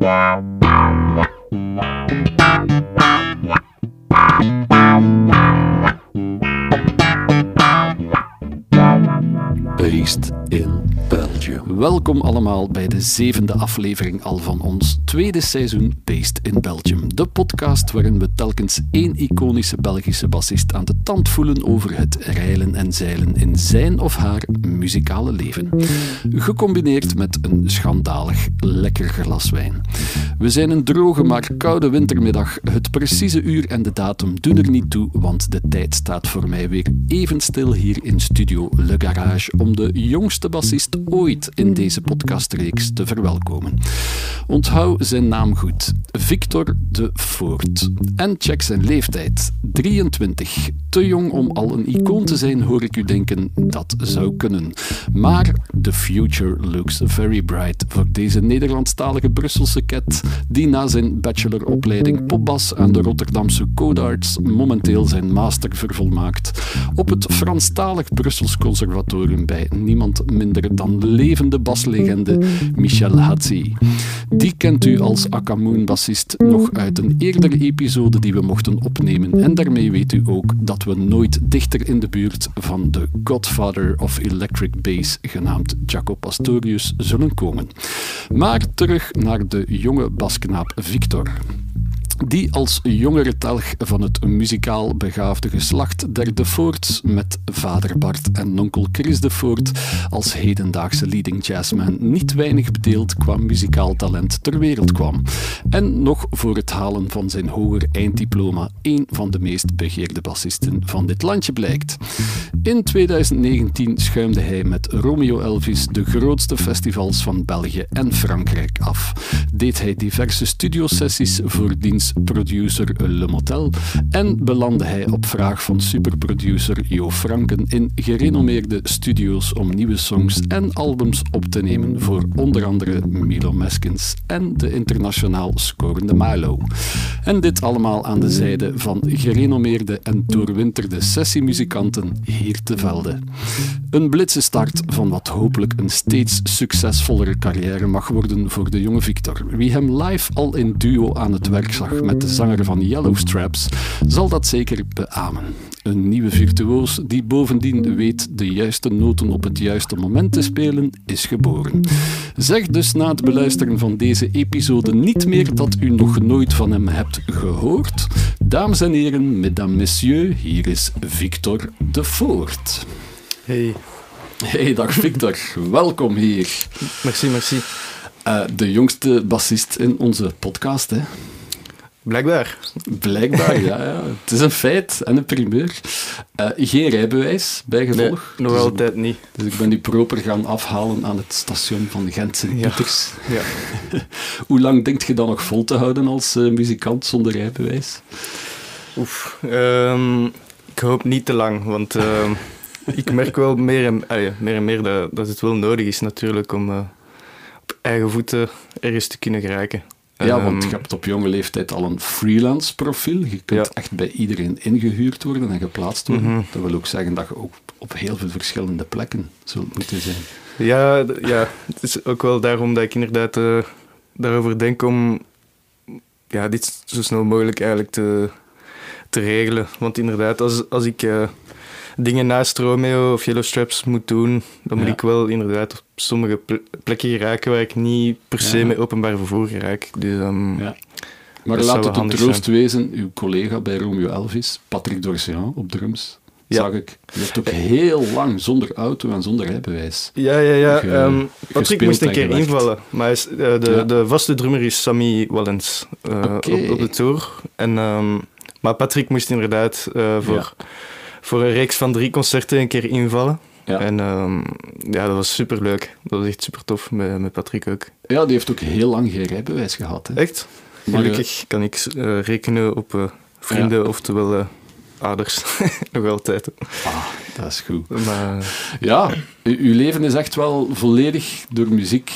Based Welkom allemaal bij de zevende aflevering al van ons tweede seizoen Based in Belgium. De podcast waarin we telkens één iconische Belgische bassist aan de tand voelen over het reilen en zeilen in zijn of haar muzikale leven. Gecombineerd met een schandalig lekker glas wijn. We zijn een droge maar koude wintermiddag. Het precieze uur en de datum doen er niet toe, want de tijd staat voor mij weer even stil hier in studio Le Garage om de jongste bassist ooit in deze podcastreeks te verwelkomen. Onthoud zijn naam goed: Victor de Voort. En check zijn leeftijd: 23. Te jong om al een icoon te zijn, hoor ik u denken, dat zou kunnen. Maar the future looks very bright voor deze Nederlandstalige Brusselse cat, die na zijn bacheloropleiding popbas aan de Rotterdamse Codarts momenteel zijn master vervolmaakt op het Franstalig Brussels Conservatorium bij niemand minder dan de baslegende Michel Hadzi. Die kent u als Akamoon-bassist nog uit een eerdere episode die we mochten opnemen en daarmee weet u ook dat we nooit dichter in de buurt van de godfather of electric bass genaamd Jaco Pastorius zullen komen. Maar terug naar de jonge basknaap Victor die als jongere telg van het muzikaal begaafde geslacht der de met vader Bart en onkel Chris de Voort als hedendaagse leading jazzman niet weinig bedeeld qua muzikaal talent ter wereld kwam. En nog voor het halen van zijn hoger einddiploma een van de meest begeerde bassisten van dit landje blijkt. In 2019 schuimde hij met Romeo Elvis de grootste festivals van België en Frankrijk af. Deed hij diverse studiosessies voor diens producer Le Motel en belandde hij op vraag van superproducer Jo Franken in gerenommeerde studio's om nieuwe songs en albums op te nemen voor onder andere Milo Meskins en de internationaal scorende Milo. En dit allemaal aan de zijde van gerenommeerde en doorwinterde sessiemuzikanten hier te Velde. Een blitse start van wat hopelijk een steeds succesvollere carrière mag worden voor de jonge Victor. Wie hem live al in duo aan het werk zag met de zanger van Yellow Straps, zal dat zeker beamen. Een nieuwe virtuoos die bovendien weet de juiste noten op het juiste moment te spelen, is geboren. Zeg dus na het beluisteren van deze episode niet meer dat u nog nooit van hem hebt gehoord. Dames en heren, mesdames, messieurs, hier is Victor de Voort. Hey. Hey, dag Victor. Welkom hier. Merci, merci. Uh, de jongste bassist in onze podcast, hè? Blijkbaar. Blijkbaar, ja, ja. Het is een feit en een primeur. Uh, geen rijbewijs, bijgevolg. Nee, nog dus altijd ik, niet. Dus ik ben die proper gaan afhalen aan het station van gent sint pieters Ja. ja. Hoe lang denkt je dan nog vol te houden als uh, muzikant zonder rijbewijs? Oef, um, ik hoop niet te lang, want uh, ik merk wel meer en meer, en meer dat, dat, het wel nodig is natuurlijk om uh, op eigen voeten ergens te kunnen geraken. Ja, want je hebt op jonge leeftijd al een freelance profiel. Je kunt Ja. echt bij iedereen ingehuurd worden en geplaatst worden. Mhm. Dat wil ook zeggen dat je ook op heel veel verschillende plekken zult moeten zijn. Ja, ja, het is ook wel daarom dat ik inderdaad eh, daarover denk om ja, dit zo snel mogelijk eigenlijk te, te regelen. Want inderdaad, als, als ik eh, dingen naast Romeo of Yellow Straps moet doen, dan moet Ja. ik wel inderdaad op sommige ple- plekken geraken waar ik niet per se met openbaar vervoer geraak. Dus, Ja. Maar laat het een troost wezen, uw collega bij Romeo Elvis, Patrick Dorsian op drums, Ja. zag ik. Die heeft ook heel lang zonder auto en zonder rijbewijs. Ja, ja, ja. Ge- ehm, Patrick moest een en keer invallen. Maar is, eh, de, Ja. de vaste drummer is Sammy Wallens eh, op de tour. En, ehm, maar Patrick moest inderdaad eh, voor, voor een reeks van drie concerten een keer invallen. Ja. En ehm, ja, dat was super leuk. Dat was echt super tof met, met Patrick ook. Ja, die heeft ook heel lang geen rijbewijs gehad. Hè. Echt? Maar, Gelukkig kan ik eh, rekenen op eh, vrienden, oftewel eh, ouders. Nog altijd. Ah, dat is goed. Maar Ja, uw leven is echt wel volledig door muziek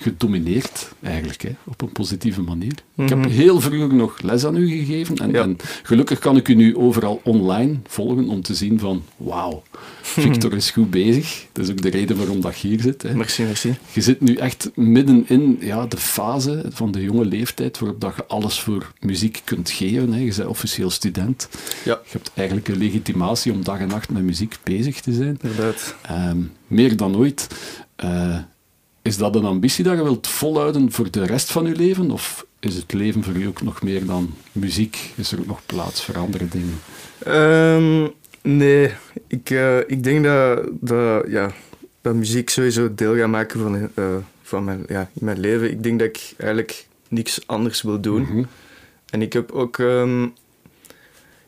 gedomineerd, eigenlijk, hè, op een positieve manier. Ik Mhm. heb heel vroeger nog les aan u gegeven en, Ja. en gelukkig kan ik u nu overal online volgen om te zien van, wauw, Victor is goed bezig. Dat is ook de reden waarom dat je hier zit. Hè. Merci, merci. Je zit nu echt midden in ja, de fase van de jonge leeftijd waarop dat je alles voor muziek kunt geven. Hè. Je bent officieel student. Ja. Je hebt eigenlijk een legitimatie om dag en nacht met muziek bezig te zijn. Inderdaad. Ehm, meer dan ooit. Eh, is dat een ambitie dat je wilt volhouden voor de rest van je leven? Of is het leven voor u ook nog meer dan muziek? Is er ook nog plaats voor andere dingen? Ehm, nee, ik, eh, ik denk dat, dat, ja, dat muziek sowieso deel gaat maken van, eh, van mijn, ja, mijn leven. Ik denk dat ik eigenlijk niks anders wil doen. Mhm. En ik heb ook... ehm,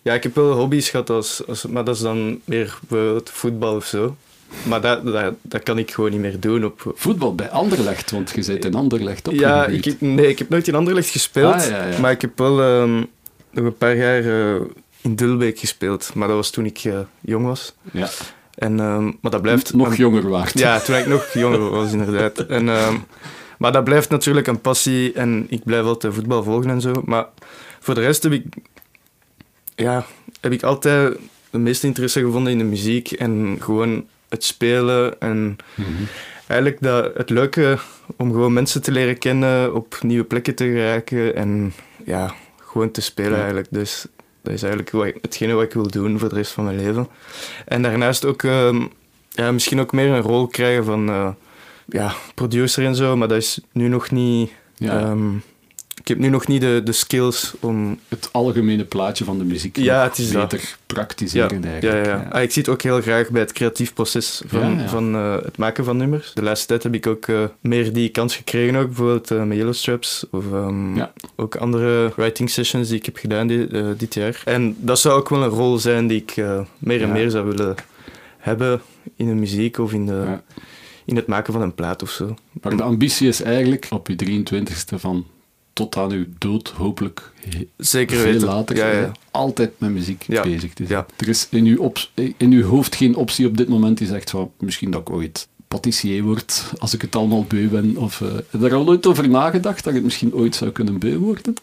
ja, ik heb wel hobby's gehad, als, als, maar dat is dan meer bijvoorbeeld voetbal of zo. Maar dat, dat, dat kan ik gewoon niet meer doen. Op, Voetbal bij Anderlecht, want je bent in Anderlecht ja, opgegroeid. ik, nee, ik heb nooit in Anderlecht gespeeld. Ah, ja, ja. Maar ik heb wel ehm, nog een paar jaar eh, in Dulbeek gespeeld. Maar dat was toen ik eh, jong was. Ja. En, ehm, maar dat blijft... nog een- jonger waard. Ja, toen ik nog jonger was, inderdaad. En, ehm, maar dat blijft natuurlijk een passie en ik blijf altijd voetbal volgen en zo. Maar voor de rest heb ik, ja, heb ik altijd de meeste interesse gevonden in de muziek en gewoon het spelen. En Mhm. eigenlijk dat, het leuke om gewoon mensen te leren kennen, op nieuwe plekken te geraken en ja, gewoon te spelen Ja. eigenlijk. Dus dat is eigenlijk wat hetgene wat ik wil doen voor de rest van mijn leven. En daarnaast ook ehm, ja, misschien ook meer een rol krijgen van eh, ja, producer en zo, maar dat is nu nog niet... Ja. ehm, ik heb nu nog niet de, de skills om... Het algemene plaatje van de muziek Ja, het is dat. beter Ja, praktiseren ja, eigenlijk. ja, ja. Ah, ik zie het ook heel graag bij het creatief proces van, Ja, ja. van eh, het maken van nummers. De laatste tijd heb ik ook eh, meer die kans gekregen, ook bijvoorbeeld eh, met Yellow Straps of ehm, Ja. ook andere writing sessions die ik heb gedaan di- eh, dit jaar. En dat zou ook wel een rol zijn die ik meer en Ja. meer zou willen hebben in de muziek of in, de, Ja. in het maken van een plaat of zo. Maar de ambitie is eigenlijk op je 23ste van tot aan uw dood, hopelijk Zeker veel weten. later, Ja, altijd met muziek Ja. bezig te zijn. Ja. Er is in uw, in uw hoofd geen optie op dit moment die zegt van misschien dat ik ooit patissier word als ik het allemaal beu ben. Of, eh, heb je er al ooit over nagedacht dat je het misschien ooit zou kunnen beu worden?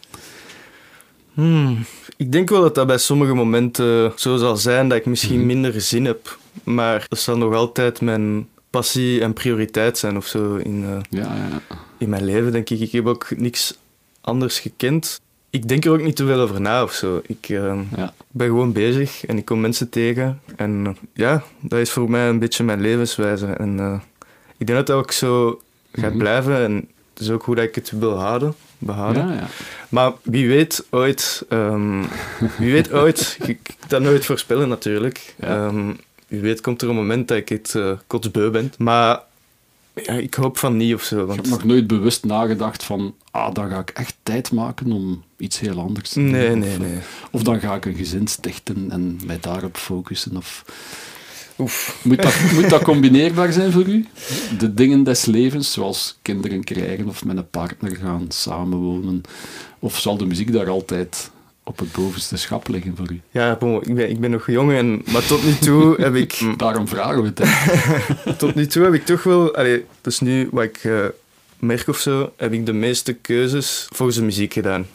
Hmm. Ik denk wel dat dat bij sommige momenten zo zal zijn dat ik misschien Mhm. minder zin heb. Maar dat zal nog altijd mijn passie en prioriteit zijn of zo in, eh, Ja, ja. in mijn leven, denk ik. Ik heb ook niks anders gekend. Ik denk er ook niet te veel over na of zo. Ik eh, ja. ben gewoon bezig en ik kom mensen tegen. En eh, ja, dat is voor mij een beetje mijn levenswijze. En eh, ik denk dat dat ook zo gaat Mhm. blijven. En het is ook hoe dat ik het wil houden, behouden. ja, ja. Maar wie weet ooit, ehm, wie weet ooit, ik kan dat nooit voorspellen natuurlijk. Ehm, wie weet komt er een moment dat ik het eh kotsbeu ben. Maar ja, ik hoop van niet of zo. Ik Want, heb nog nooit bewust nagedacht van, ah, dan ga ik echt tijd maken om iets heel anders te doen. nee, Of, nee, eh, nee. Of dan ga ik een gezin stichten en mij daarop focussen. Of... Oef. Moet, dat, moet dat combineerbaar zijn voor u? De dingen des levens, zoals kinderen krijgen of met een partner gaan samenwonen. Of zal de muziek daar altijd op het bovenste schap liggen voor u? Ja, bon, ik, ben, ik ben nog jong, en, maar tot nu toe heb ik, Daarom vragen we het. tot nu toe heb ik toch wel... Allee, dus nu, wat ik eh, merk of zo, heb ik de meeste keuzes volgens de muziek gedaan.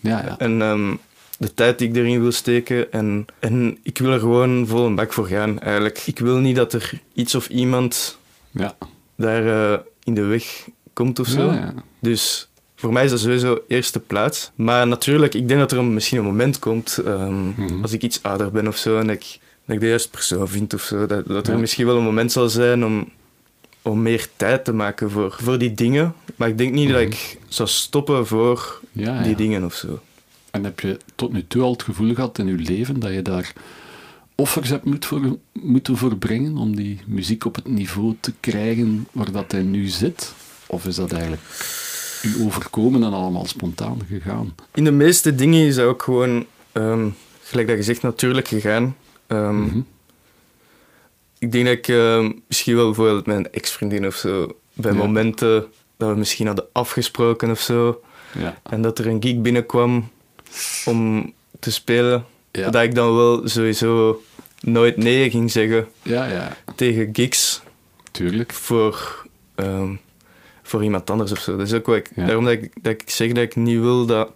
Ja, ja. En ehm, de tijd die ik erin wil steken. En, en ik wil er gewoon vol een bak voor gaan, eigenlijk. Ik wil niet dat er iets of iemand ja. daar eh, in de weg komt of zo. Ja, ja. Dus voor mij is dat sowieso eerste plaats. Maar natuurlijk, ik denk dat er een, misschien een moment komt, ehm, Mhm. als ik iets ouder ben of zo, en ik, dat ik de juiste persoon vind of zo, dat, dat er Ja. misschien wel een moment zal zijn om, om meer tijd te maken voor, voor die dingen. Maar ik denk niet dat Mhm. ik zou stoppen voor Ja, die ja. dingen of zo. En heb je tot nu toe al het gevoel gehad in je leven dat je daar offers hebt moet voor, moeten voorbrengen om die muziek op het niveau te krijgen waar dat hij nu zit? Of is dat eigenlijk u overkomen en allemaal spontaan gegaan? In de meeste dingen is dat ook gewoon, ehm, gelijk dat je zegt, natuurlijk gegaan. Ehm, Mhm. Ik denk dat ik ehm, misschien wel bijvoorbeeld een ex-vriendin of zo, bij Ja. momenten dat we misschien hadden afgesproken of zo, Ja. en dat er een geek binnenkwam om te spelen, Ja. dat ik dan wel sowieso nooit nee ging zeggen ja, ja, tegen gigs tuurlijk. voor, voor iemand anders of zo. Dat is ook ik, daarom dat ik, dat ik zeg dat ik niet wil dat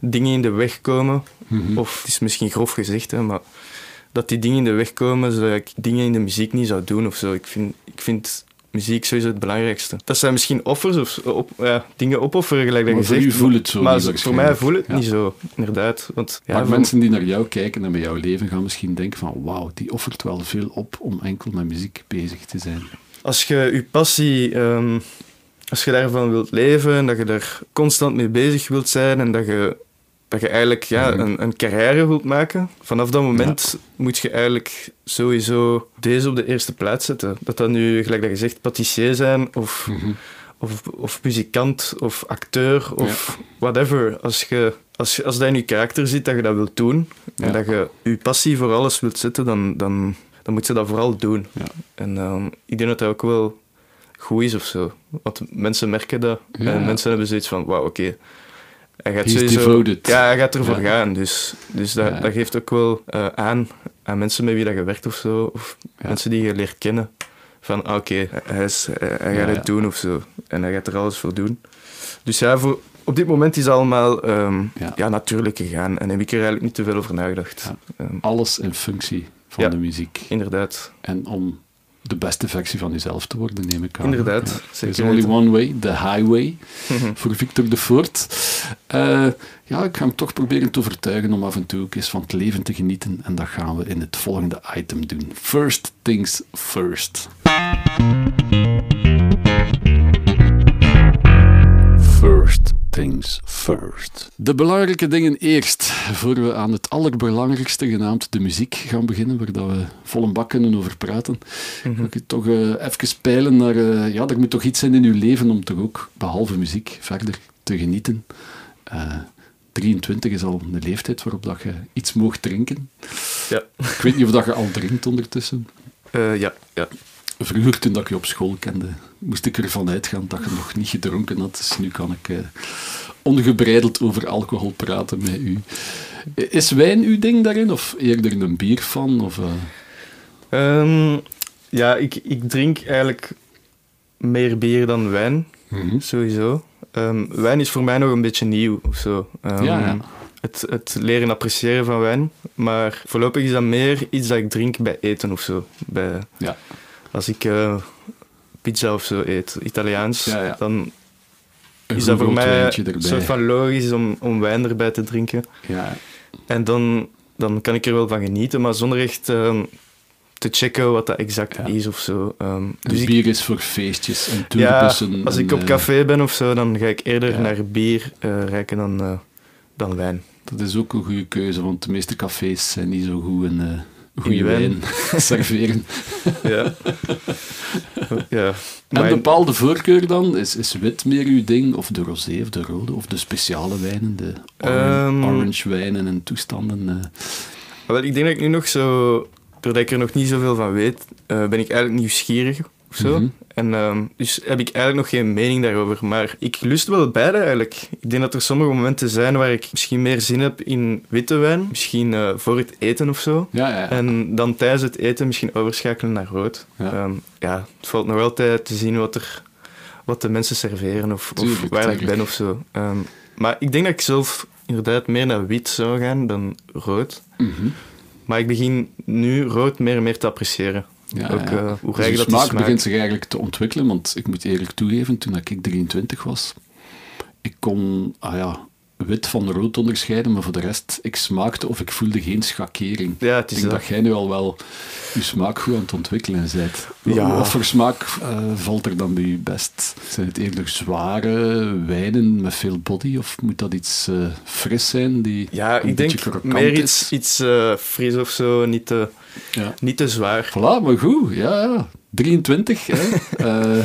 dingen in de weg komen. Mhm. Of het is misschien grof gezegd, hè, maar dat die dingen in de weg komen zodat ik dingen in de muziek niet zou doen of zo. Ik vind, ik vind muziek sowieso het belangrijkste. Dat zijn misschien offers of op, ja, dingen opofferen, gelijk dat je voor zegt. u voelt het zo maar niet voor mij voelt het Ja. niet zo, inderdaad. Want, ja, maar mensen die naar jou kijken en met jouw leven gaan misschien denken van wauw, die offert wel veel op om enkel met muziek bezig te zijn. als je je passie, ehm, als je daarvan wilt leven en dat je daar constant mee bezig wilt zijn en dat je, dat je eigenlijk ja, Mhm. een, een carrière wilt maken, vanaf dat moment moet je eigenlijk sowieso deze op de eerste plaats zetten. Dat dat nu, gelijk dat je zegt, patissier zijn of, Mhm. of, of muzikant of acteur of whatever. Als, je, als, als dat in je karakter zit dat je dat wilt doen Ja. en dat je je passie voor alles wilt zetten, dan, dan, dan moet je dat vooral doen. Ja. En ehm, ik denk dat dat ook wel goed is of zo. Want mensen merken dat. Ja. En mensen hebben zoiets van, wauw, oké. Hij gaat He's sowieso... devoted. Ja, hij gaat ervoor Ja. gaan. Dus, dus dat, Ja. dat geeft ook wel eh, aan aan mensen met wie dat je werkt of zo. Of mensen die je leert kennen. Van, ah, oké, hij, is- hij, gaat het doen of zo. En hij gaat er alles voor doen. Dus ja, voor, op dit moment is het allemaal ehm, Ja. natuurlijk gegaan. En heb ik er eigenlijk niet te veel over nagedacht. Ja. Ehm, Alles in functie van de muziek. inderdaad. En om de beste versie van jezelf te worden, neem ik aan. Inderdaad, Ja. zeker There's only one way, the highway, voor Victor de Voort. Eh, ja, ik ga hem toch proberen te overtuigen om af en toe ook eens van het leven te genieten. En dat gaan we in het volgende item doen. First things first. First things first. De belangrijke dingen eerst, voor we aan het allerbelangrijkste, genaamd de muziek, gaan beginnen, waar dat we vol een bak kunnen over praten. Mhm. Ik toch eh, even peilen naar... eh, ja, er moet toch iets zijn in uw leven om toch ook, behalve muziek, verder te genieten. Eh, 23 is al een leeftijd waarop dat je iets moogt drinken. Ja. Ik weet niet of dat je al drinkt ondertussen. Eh, ja, ja. Vroeger, toen ik je op school kende, moest ik ervan uitgaan dat je nog niet gedronken had. Dus nu kan ik eh, ongebreideld over alcohol praten met u. Is wijn uw ding daarin? Of eerder een bier van? Of, eh, Ehm, ja, ik, ik drink eigenlijk meer bier dan wijn, mhm. sowieso. Ehm, wijn is voor mij nog een beetje nieuw of zo. Ehm, Ja, ja. Het, het leren appreciëren van wijn. Maar voorlopig is dat meer iets dat ik drink bij eten of zo. Bij, Ja. Als ik eh, pizza of zo eet, Italiaans, Ja, ja. dan Een is dat voor mij een soort van logisch om, om wijn erbij te drinken. Ja, En dan, dan kan ik er wel van genieten, maar zonder echt ehm, te checken wat dat exact Ja. is of zo. Ehm, dus ik, bier is voor feestjes en ja, toerbussen. als en, ik op eh, café ben of zo, dan ga ik eerder Ja. naar bier eh rijken dan, dan wijn. Dat is ook een goede keuze, want de meeste cafés zijn niet zo goed in goede wijn. serveren. Ja. ja. En Maar- bepaalde voorkeur dan? Is, is wit meer uw ding? Of de rosé of de rode? Of de speciale wijnen? De oran- Ehm. orange wijnen en toestanden? eh. Wel, ik denk dat ik nu nog zo, doordat ik er nog niet zoveel van weet, eh, ben ik eigenlijk nieuwsgierig of zo. Mhm. En ehm, dus heb ik eigenlijk nog geen mening daarover. Maar ik lust wel beide eigenlijk. Ik denk dat er sommige momenten zijn waar ik misschien meer zin heb in witte wijn. Misschien eh, voor het eten of zo. Ja, ja, ja. En dan tijdens het eten misschien overschakelen naar rood. Ja. Ja, ja het valt nog altijd te zien wat, er, wat de mensen serveren of, of Tuurlijk, waar ik ben of zo. Ehm, maar ik denk dat ik zelf inderdaad meer naar wit zou gaan dan rood. Mhm. Maar ik begin nu rood meer en meer te appreciëren. Ja, Ook, ja. hoe Dus dat die smaak begint zich eigenlijk te ontwikkelen, want ik moet eerlijk toegeven, toen ik 23 was, ik kon ah ja, wit van rood onderscheiden, maar voor de rest, ik smaakte of ik voelde geen schakering. Ja, het Ik denk dat. jij nu al wel je smaak goed aan het ontwikkelen bent. Ja. Wat voor smaak eh, valt er dan bij u best? Zijn het eerder zware wijnen met veel body, of moet dat iets eh, fris zijn? Die Ja, ik denk meer is? iets, iets eh, fris of zo, niet te, Ja. niet te zwaar. Voilà, maar goed. Ja, ja. 23. Hè.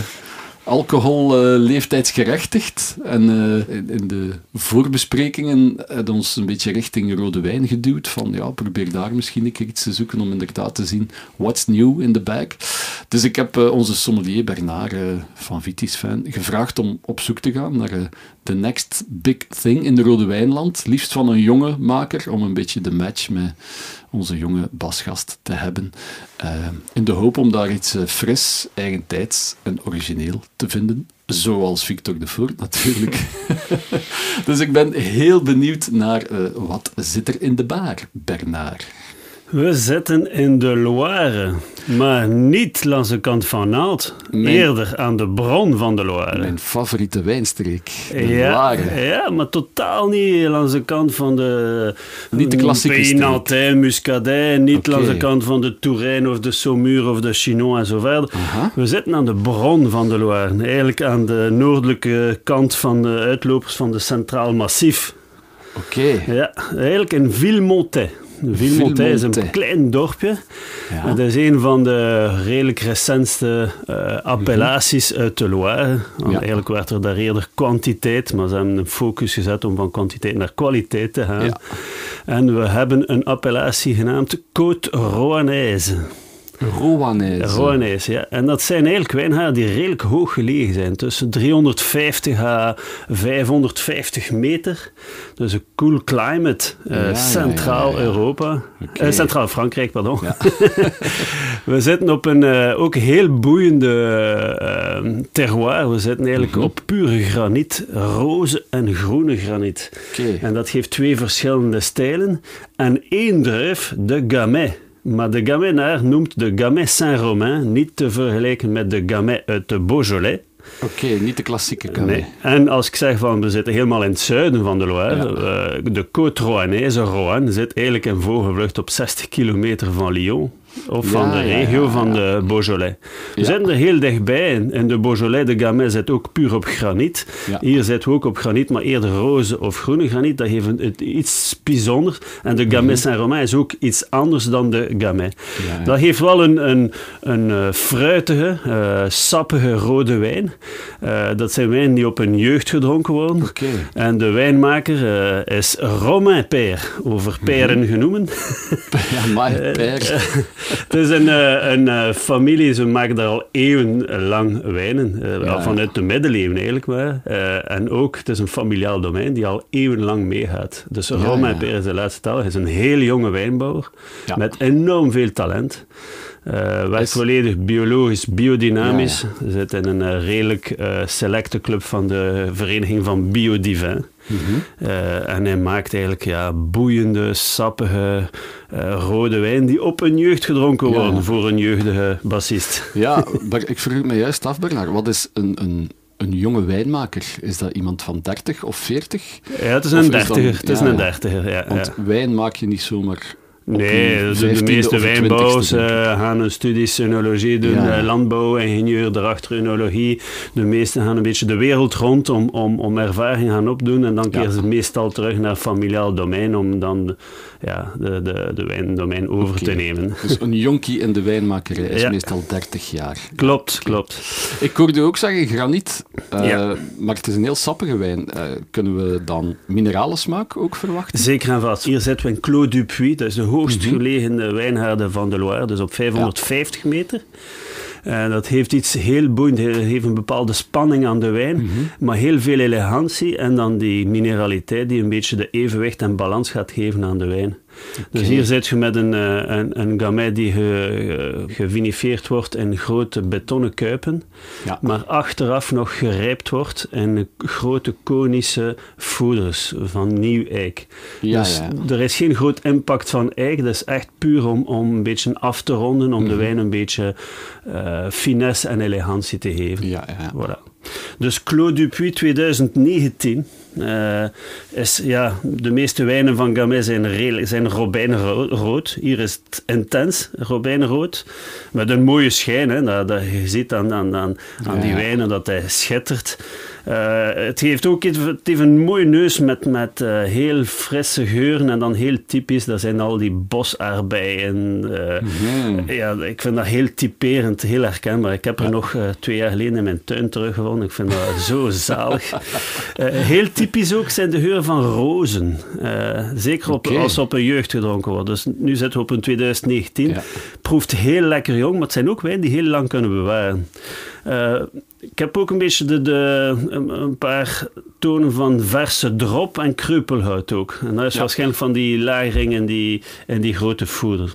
Alcohol eh, leeftijdsgerechtigd. En eh, in, de voorbesprekingen had ons een beetje richting rode wijn geduwd. Van ja, probeer daar misschien een keer iets te zoeken om inderdaad te zien what's new in the bag. Dus ik heb eh, onze sommelier Bernard van Vitis fan gevraagd om op zoek te gaan naar de next big thing in de rode wijnland. Liefst van een jonge maker, om een beetje de match met onze jonge basgast te hebben. Eh, in de hoop om daar iets eh, fris, eigentijds en origineel te vinden, zoals Victor de Voort natuurlijk. dus ik ben heel benieuwd naar uh, wat zit er in de baar, Bernard. We zitten in de Loire, maar niet langs de kant van Nantes, eerder aan de bron van de Loire. Mijn favoriete wijnstreek, de ja, Loire. Ja, maar totaal niet langs de kant van de... Niet de klassieke Nantais, Muscadet, niet okay. langs de kant van de Touraine of de Saumur of de Chinon en zo verder. We zitten aan de bron van de Loire, eigenlijk aan de noordelijke kant van de uitlopers van de Centraal Massif. Oké. Ja, eigenlijk in Villemontais. Villemontais is een klein dorpje. Ja. Het is een van de redelijk recentste uh, appellaties uit de Loire. Ja. Eigenlijk werd er daar eerder kwantiteit, maar ze hebben een focus gezet om van kwantiteit naar kwaliteit te gaan. Ja. En we hebben een appellatie genaamd Côte Roanaise. Roanese. Roanese, ja. En dat zijn eigenlijk wijngaarden die redelijk hoog gelegen zijn. Tussen 350 à 550 meter. Dus een cool climate. Uh, Centraal-Europa. Okay. Uh, Centraal-Frankrijk, pardon. We zitten op een uh, ook heel boeiende terroir. We zitten eigenlijk mm -hmm. op pure graniet. Roze en groene graniet. Okay. En dat geeft twee verschillende stijlen. En één druif, de Gamay. Maar de Gamay noemt de Gamay Saint-Romain niet te vergelijken met de Gamay uit de Beaujolais. Oké, okay, niet de klassieke Gamay. Nee. En als ik zeg van we zitten helemaal in het zuiden van de Loire, ja. uh, de Côte Rouennaise, Roanne, zit eigenlijk in vogelvlucht op 60 kilometer van Lyon of van de regio van de Beaujolais. We zijn er heel dichtbij. In de Beaujolais, de Gamay zit ook puur op graniet. Hier zitten we ook op graniet, maar eerder roze of groene graniet. Dat geeft het iets bijzonders. En de Gamay mhm. Saint-Romain is ook iets anders dan de Gamay. Dat heeft wel een, een, een uh, fruitige, uh, sappige rode wijn. Uh, dat zijn wijnen die op hun jeugd gedronken worden. Okay. En de wijnmaker is Romain Père, over peren mm genoemd. ja, maar père. Het is een, eh, een, eh, familie, ze maken daar al eeuwenlang wijnen. Uh, ja, vanuit de middeleeuwen eigenlijk maar. En ook, het is een familiaal domein die al eeuwenlang meegaat. Dus ja, ja. Peres de laatste taal is een heel jonge wijnbouwer met enorm veel talent. Uh, werkt volledig biologisch, biodynamisch. Ja, ja. Zit in een uh, redelijk uh, selecte club van de vereniging van Biodivin. Mm -hmm. en hij maakt eigenlijk ja, boeiende, sappige, rode wijn die op een jeugd gedronken worden ja. voor een jeugdige bassist. Ja, ik vroeg me juist af, Bernard, wat is een, een een jonge wijnmaker? Is dat iemand van 30 of 40? Ja, het is een dertiger. Het is een dertiger, ja. Want wijn maak je niet zomaar Nee, de, de meeste wijnbouwers uh, gaan een studie sinologie doen, ja. uh, landbouw, ingenieur, daarachter enologie. De meesten gaan een beetje de wereld rond om, om, om ervaring gaan opdoen en dan keren ja. ze meestal terug naar familiaal domein om dan ja, de, de, de wijndomein over okay. te nemen. Dus een jonkie in de wijnmakerij is ja. meestal 30 jaar. Klopt, klopt. Ik hoorde ook zeggen graniet, uh, ja. maar het is een heel sappige wijn. Kunnen we dan mineralensmaak ook verwachten? Zeker en vast. Hier zitten we in Clos du Puy, dat is de hoogst -hmm. gelegen wijngaarden van de Loire, dus op 550 ja. meter. Uh, dat heeft iets heel boeiend, heeft een bepaalde spanning aan de wijn, mm -hmm. maar heel veel elegantie en dan die mineraliteit die een beetje de evenwicht en balans gaat geven aan de wijn. Okay. Dus hier zit je met een, een, een gamay die ge, gevinifeerd wordt in grote betonnen kuipen, ja. maar achteraf nog gerijpt wordt in grote konische voeders van nieuw eik. Ja, dus ja. er is geen groot impact van eik, dat is echt puur om, om een beetje af te ronden, om mm -hmm. de wijn een beetje uh, finesse en elegantie te geven. Ja, ja. Voilà. Dus Claude Dupuis 2019 uh, is, ja, de meeste wijnen van Gamay zijn, zijn robijnrood. Hier is het intens robijnrood, met een mooie schijn. Hè, dat, dat je ziet aan, aan, aan, aan ja. die wijnen dat hij schittert. Uh, het heeft ook het heeft een mooie neus met, met uh, heel frisse geuren en dan heel typisch, dat zijn al die bosaardbeien. Uh, mm. ja, ik vind dat heel typerend, heel herkenbaar. Ik heb er ja. nog twee jaar geleden in mijn tuin teruggevonden. Ik vind dat zo zalig. heel typisch ook zijn de geuren van rozen. zeker op, okay. als ze op een jeugd gedronken worden. Dus nu zitten we op een 2019. Ja. Proeft heel lekker jong, maar het zijn ook wijnen die heel lang kunnen bewaren. Uh, ik heb ook een beetje de, de, een paar tonen van verse drop en kreupelhout ook. En dat is ja. waarschijnlijk van die lagering en die, en die grote voeder.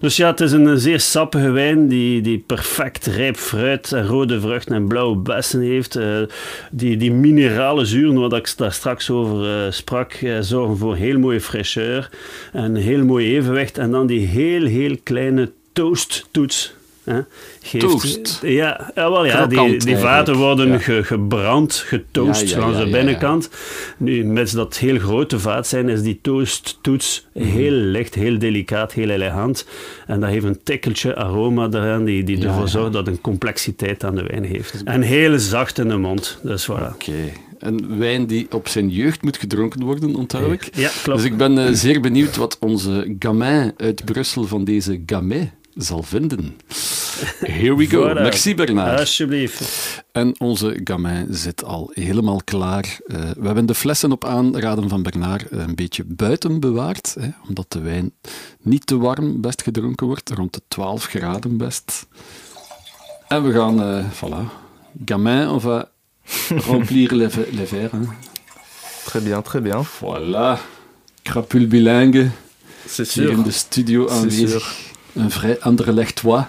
Dus ja, het is een zeer sappige wijn die, die perfect rijp fruit en rode vruchten en blauwe bessen heeft. Uh, die, die minerale zuren, wat ik daar straks over uh, sprak, uh, zorgen voor heel mooie fraîcheur en heel mooi evenwicht. En dan die heel, heel kleine toasttoets Geeft, Toast. Ja, wel, ja die, die vaten worden ge, gebrand, getoast ja, langs de binnenkant. Nu, met dat heel grote vaat zijn, is die toasttoets mm heel licht, heel delicaat, heel elegant. En dat heeft een tikkeltje aroma eraan die, die ervoor zorgt dat een complexiteit aan de wijn heeft. En heel zacht in de mond. Dus voilà. Oké. Een wijn die op zijn jeugd moet gedronken worden, onthoud ik. Ja, klopt. Dus ik ben uh, zeer benieuwd wat onze gamin uit Brussel van deze gamay zal vinden. Here we go. Merci Bernard. Alsjeblieft. En onze gamin zit al helemaal klaar. Uh, we hebben de flessen op aanraden van Bernard een beetje buiten bewaard, hè, omdat de wijn niet te warm best gedronken wordt, rond de 12 graden best. En we gaan, uh, voilà, gamin, on va remplir les, les verres. Hein. Très bien, très bien. Voilà, crapule bilingue. Hier in de studio aanwezig. Een vrij Anderlechtois.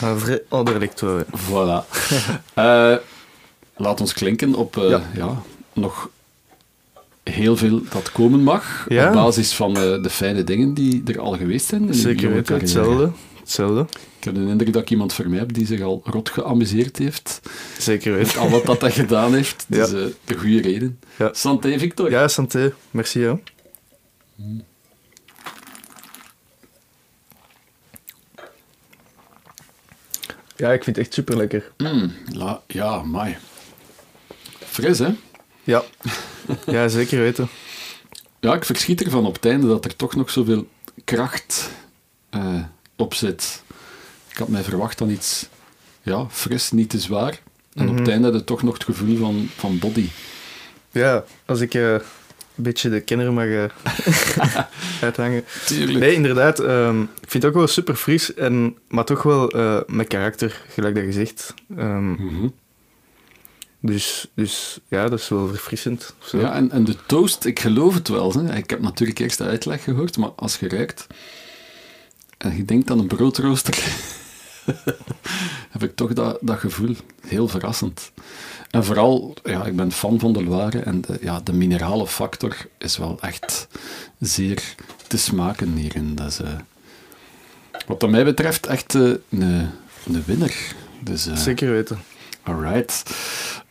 Een vrij Anderlechtois, Voilà. uh, laat ons klinken op uh, ja. ja. nog heel veel dat komen mag. Ja. Op basis van uh, de fijne dingen die er al geweest zijn. Zeker weten, hetzelfde. hetzelfde. Ik heb de indruk dat ik iemand voor mij heb die zich al rot geamuseerd heeft. Zeker weten. Met al wat dat hij gedaan heeft. Dus ja. de goede reden. Ja. Santé, Victor. Ja, santé. Merci. Ja, ik vind het echt super lekker. Mm, ja, mai. Fris, hè? Ja. ja, zeker weten. Ja, ik verschiet ervan op het einde dat er toch nog zoveel kracht uh, op zit. Ik had mij verwacht dan iets ja, fris, niet te zwaar. En op het mhm. einde had je toch nog het gevoel van, van body. Ja, als ik uh, een beetje de kenner mag uh, uithangen. Tuurlijk. Nee, inderdaad. Um, ik vind het ook wel super fris, en, maar toch wel uh, met karakter, gelijk dat. Um, mm -hmm. dus, dus ja, dat is wel verfrissend. Zo. Ja, en, en de toast, ik geloof het wel. Hè. Ik heb natuurlijk eerst de uitleg gehoord, maar als je ruikt en je denkt aan een broodrooster, heb ik toch dat, dat gevoel. Heel verrassend. En vooral, ja, ik ben fan van de Loire en de, ja, de minerale factor is wel echt zeer te smaken hierin. Dat is, uh, wat mij betreft echt uh, een, een winnaar. Dus, uh, Zeker weten. Alright.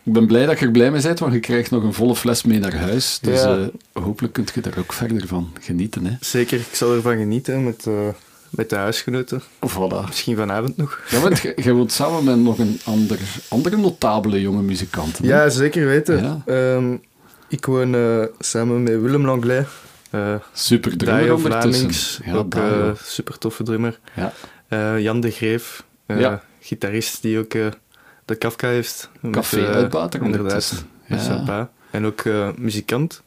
Ik ben blij dat je er blij mee bent, want je krijgt nog een volle fles mee naar huis. Dus ja. hopelijk kunt je er ook verder van genieten. Hè? Zeker, ik zal ervan genieten met met de huisgenoten. Voilà. Misschien vanavond nog. Ja, want je woont samen met nog een ander, andere notabele jonge muzikant. Ja, zeker weten. Ja. Um, ik woon uh, samen met Willem Langlais. Uh, super drummer Vlamings, ja, ook uh, super toffe drummer. Ja. Jan de Greef, ja. gitarist die ook de Kafka heeft. Café uitbater inderdaad. Ja. En ook muzikant.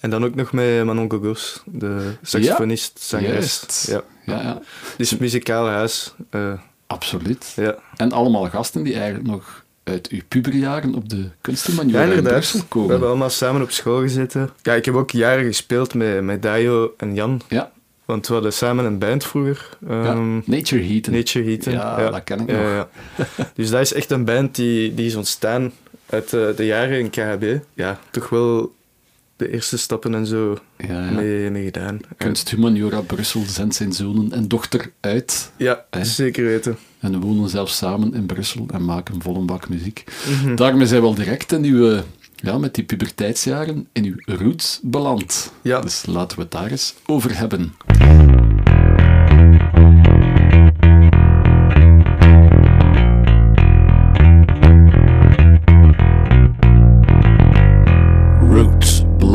En dan ook nog met Manon Gogos, de saxofonist, zangeres. Ja. Ja, ja. Dus muzikaal huis. Uh, Absoluut. Ja. En allemaal gasten die eigenlijk nog uit uw puberjaren op de kunstenmanier ja, in Brussel komen. We hebben allemaal samen op school gezeten. Ja, ik heb ook jaren gespeeld met, met Dayo en Jan. Ja. Want we hadden samen een band vroeger. Um, Nature Heaten. Nature Heaten. Ja, ja, dat ken ik nog. dus dat is echt een band die, die is ontstaan uit de, de jaren in KHB. Ja, toch wel de eerste stappen en zo ja, ja. Mee, mee gedaan. Kunst Humaniora Brussel zendt zijn zonen en dochter uit. Ja, zeker weten. En we wonen zelfs samen in Brussel en maken volle bak muziek. Mm Daarmee zijn we al direct in uw, ja, met die puberteitsjaren in uw roots beland. Ja. Dus laten we het daar eens over hebben.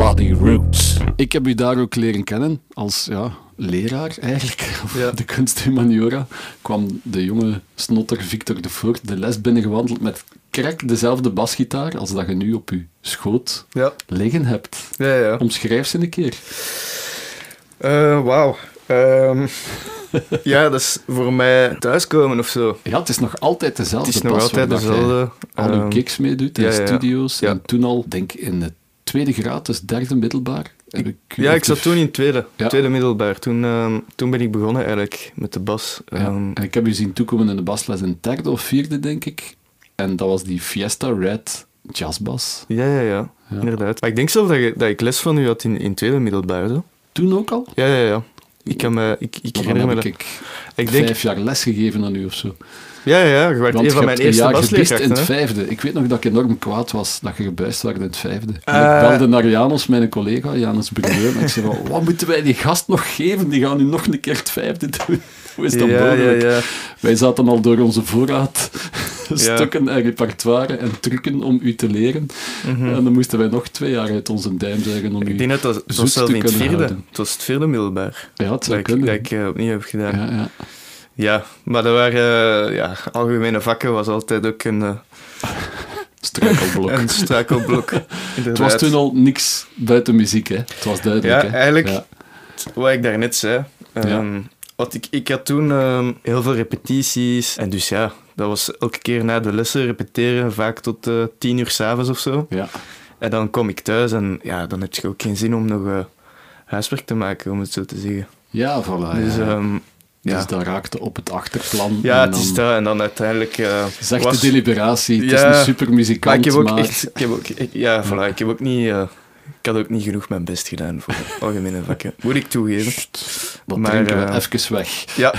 Roots. Ik heb u daar ook leren kennen als ja, leraar eigenlijk, ja. de kunsthumaniora. Kwam de jonge snotter Victor de Voort de les binnengewandeld met krek dezelfde basgitaar als dat je nu op je schoot ja. liggen hebt. Ja, ja. Omschrijf ze een keer. Uh, Wauw. Um, ja, dat is voor mij thuiskomen of zo. Ja, het is nog altijd dezelfde Het is nog altijd dezelfde. Al uw um, gigs meedoet in ja, studio's. En toen al, denk ik, in het tweede graad, dus derde middelbaar, Heb ik Ja, ik zat toen in tweede, Ja. tweede middelbaar. Toen, ehm, toen ben ik begonnen eigenlijk met de bas. Ja. Ehm, En ik heb u zien toekomen in de basles in derde of vierde, denk ik. En dat was die Fiesta Red jazzbas. ja, ja, ja, Ja. inderdaad. Maar ik denk zelf dat, je, dat ik les van u had in, in tweede middelbaar. Zo. Toen ook al? Ja, ja, ja. Ik, kan me, ik, ik Maar herinner me heb dat. ik, Ik denk, vijf jaar les gegeven aan u of zo. Ja, ja, je werd een van mijn eerste jaar gebist in het vijfde. Ik weet nog dat ik enorm kwaad was dat je gebuist werd in het vijfde. En Eh. ik belde naar Janus, mijn collega, Janus Bruneur, en ik zei van, wat moeten wij die gast nog geven? Die gaan nu nog een keer het vijfde doen. Hoe is dat Ja, mogelijk? ja. Wij zaten al door onze voorraad Ja. stukken en repertoire en trucken om u te leren. Mhm. En dan moesten wij nog twee jaar uit onze duim zuigen om u... Ik denk dat dat, het zoet was zelfs te in het vierde. houden. Het was het vierde middelbaar. Ja, het Dat zou ik, kunnen. dat ik eh, opnieuw heb gedaan. Ja. maar dat waren eh, ja, algemene vakken was altijd ook een, eh, Struikelblok. een struikelblok. Het was toen al niks buiten muziek, hè. Het was duidelijk, Ja, hè. eigenlijk Ja. wat ik daarnet zei. ehm, wat ik, ik had toen ehm, heel veel repetities. En dus ja, dat was elke keer na de lessen repeteren, vaak tot eh, tien uur s'avonds of zo. Ja. En dan kom ik thuis en ja, dan heb je ook geen zin om nog huiswerk te maken, om het zo te zeggen. Ja, voilà. dus ja. ehm, ja, Dus dat raakte op het achterplan. ja en het is dat. En dan uiteindelijk... eh, Zegt was- de deliberatie, het is een supermuzikant, Maar ik heb ook echt... Ik heb ook, ik- ja, voilà, ik heb ook niet... eh, ik had ook niet genoeg mijn best gedaan voor algemene vakken. Moet ik toegeven. Dat Maar, drinken we eh, even weg. Ja,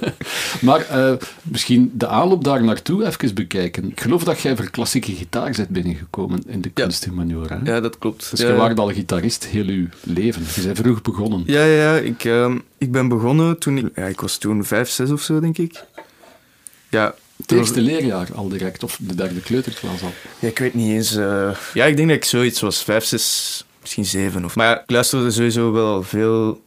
Maar eh, misschien de aanloop daar naartoe even bekijken. Ik geloof dat jij voor klassieke gitaar bent binnengekomen in de Ja. kunsthumaniora. hè? ja dat klopt. Dus ja. je waart al gitarist heel je leven. Je bent vroeg begonnen. Ja, ja, ja. Ik, ehm, ik ben begonnen toen ik... Ja, ik was toen vijf, zes of zo, denk ik. Ja, Het eerste leerjaar al direct, of de derde kleuterklas al. ja ik weet niet eens... eh, Ja, ik denk dat ik zoiets was. Vijf, zes, misschien zeven. Of... Maar ja, ik luisterde sowieso wel veel...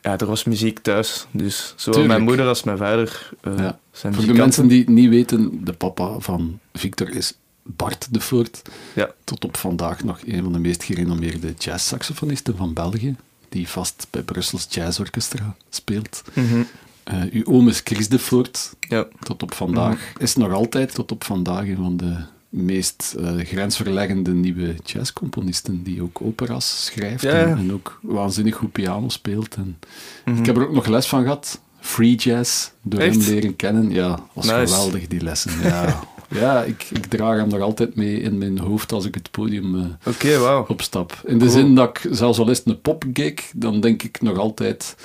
Ja, er was muziek thuis. Dus zowel Tuurlijk. mijn moeder als mijn vader eh, Ja. zijn Voor de mensen die het niet weten, de papa van Victor is Bart de Voort. Ja. Tot op vandaag nog een van de meest gerenommeerde jazzsaxofonisten van België. Die vast bij Brussels Jazz Orchestra speelt. Mhm. Eh, uw oom is Chris de Voort. Ja. Tot op vandaag. Is nog altijd tot op vandaag een van de meest eh, grensverleggende nieuwe jazzcomponisten. Die ook operas schrijft Ja, en, ook waanzinnig goed piano speelt. En Mhm. Ik heb er ook nog les van gehad. Free jazz. Door Echt? hem leren kennen. Ja, was Nice. geweldig die lessen. Ja, ja ik, ik draag hem nog altijd mee in mijn hoofd als ik het podium eh, Oké, wauw. opstap. In de Cool. zin dat ik, zelfs al is het een popgig, dan denk ik nog altijd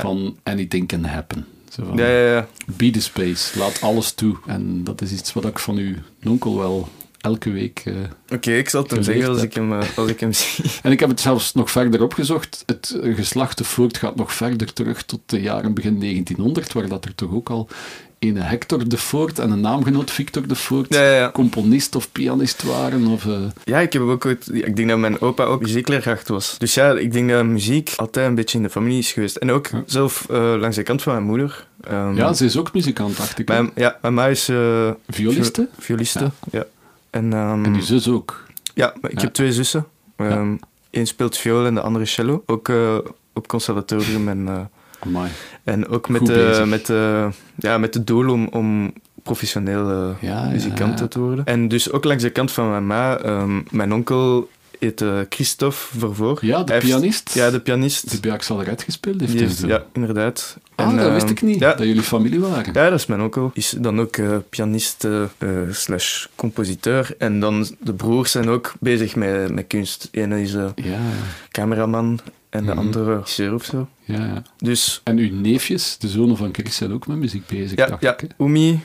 van anything can happen. Zo van, Ja, ja, ja. Be the space, laat alles toe. En dat is iets wat ik van uw onkel wel elke week... eh, Oké, ik zal het hem zeggen als heb. ik hem, eh, als ik hem zie. En ik heb het zelfs nog verder opgezocht. Het eh, geslacht de Voort gaat nog verder terug tot de jaren begin 1900, waar dat er toch ook al een Hector de Voort en een naamgenoot Victor de Voort Ja, componist of pianist waren. Of, eh, Ja, ik heb ook ooit... Ik denk dat mijn opa ook muziekleerkracht was. Dus ja, ik denk dat muziek altijd een beetje in de familie is geweest. En ook Ja. zelf eh, langs de kant van mijn moeder. Ehm, ja, ze is ook muzikant, dacht ik. mijn, ja, mijn ma is... eh, Violiste. vi- violiste, ja. En, ehm, En uw zus ook. Ja, ik heb twee zussen. Ehm Eén speelt viool en de andere cello. Ook op conservatorium en... Amai. En ook met, de, met, de, ja, met het doel om, om professioneel eh, Ja, muzikant ja. te worden. En dus ook langs de kant van mijn ma, ehm, mijn onkel heet eh, Christophe Vervoor. Ja, de heeft- pianist. Ja, de pianist. Die bij Axelred gespeeld heeft. Ja, inderdaad. Ah, En, dat ehm, wist ik niet, Ja, dat jullie familie waren. ja, dat is mijn onkel. Is dan ook eh, pianist slash compositeur. En dan de broers zijn ook bezig met, met kunst. De ene is Ja, cameraman en de Mhm. andere regisseur of zo. ja, ja. Dus En uw neefjes, de zonen van Chris, zijn ook met muziek bezig, ja, dacht ja ik. hè? Oemi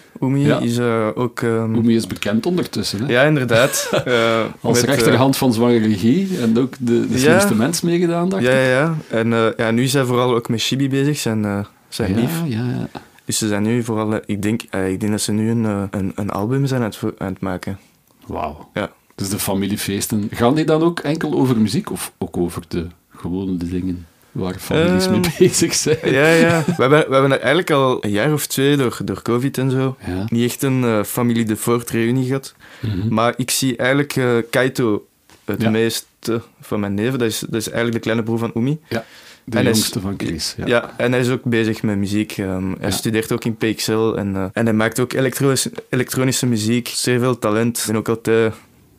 Ja. is eh, ook... ehm, Oemi is bekend ondertussen. Hè? Ja, inderdaad. Eh, Als met, eh, rechterhand van zwangere regie en ook de, de slimste mens meegedaan, dacht ja, ik. ja, ja. En ja, nu zijn vooral ook met Chibi bezig, zijn, zijn lief. ja, ja. Dus ze zijn nu vooral... ik, denk, ik denk dat ze nu een, een, een album zijn aan het, aan het maken. Wauw. Ja. Dus de familiefeesten. Gaan die dan ook enkel over muziek of ook over de gewone dingen waar families mee Ehm, bezig zijn? Ja, ja. we, hebben, we hebben eigenlijk al een jaar of twee door, door COVID en zo Ja. niet echt een eh, familie de Voort reunie gehad. Mhm. Maar ik zie eigenlijk eh, Kaito het Ja. meeste van mijn neven. Dat is, dat is eigenlijk de kleine broer van. De en hij is- jongste van Chris. Ja. Ja. en hij is ook bezig met muziek. Ehm, hij Ja. studeert ook in PXL en, eh, en hij maakt ook elektronische, elektronische muziek. Zeer veel talent. Ik ben ook altijd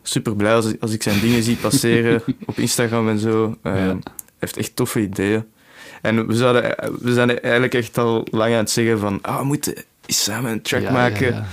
super blij als, als ik zijn dingen zie passeren op Instagram en zo. Hij heeft echt toffe ideeën. En we, zouden, we zijn eigenlijk echt al lang aan het zeggen van... Ah, we moeten samen een track maken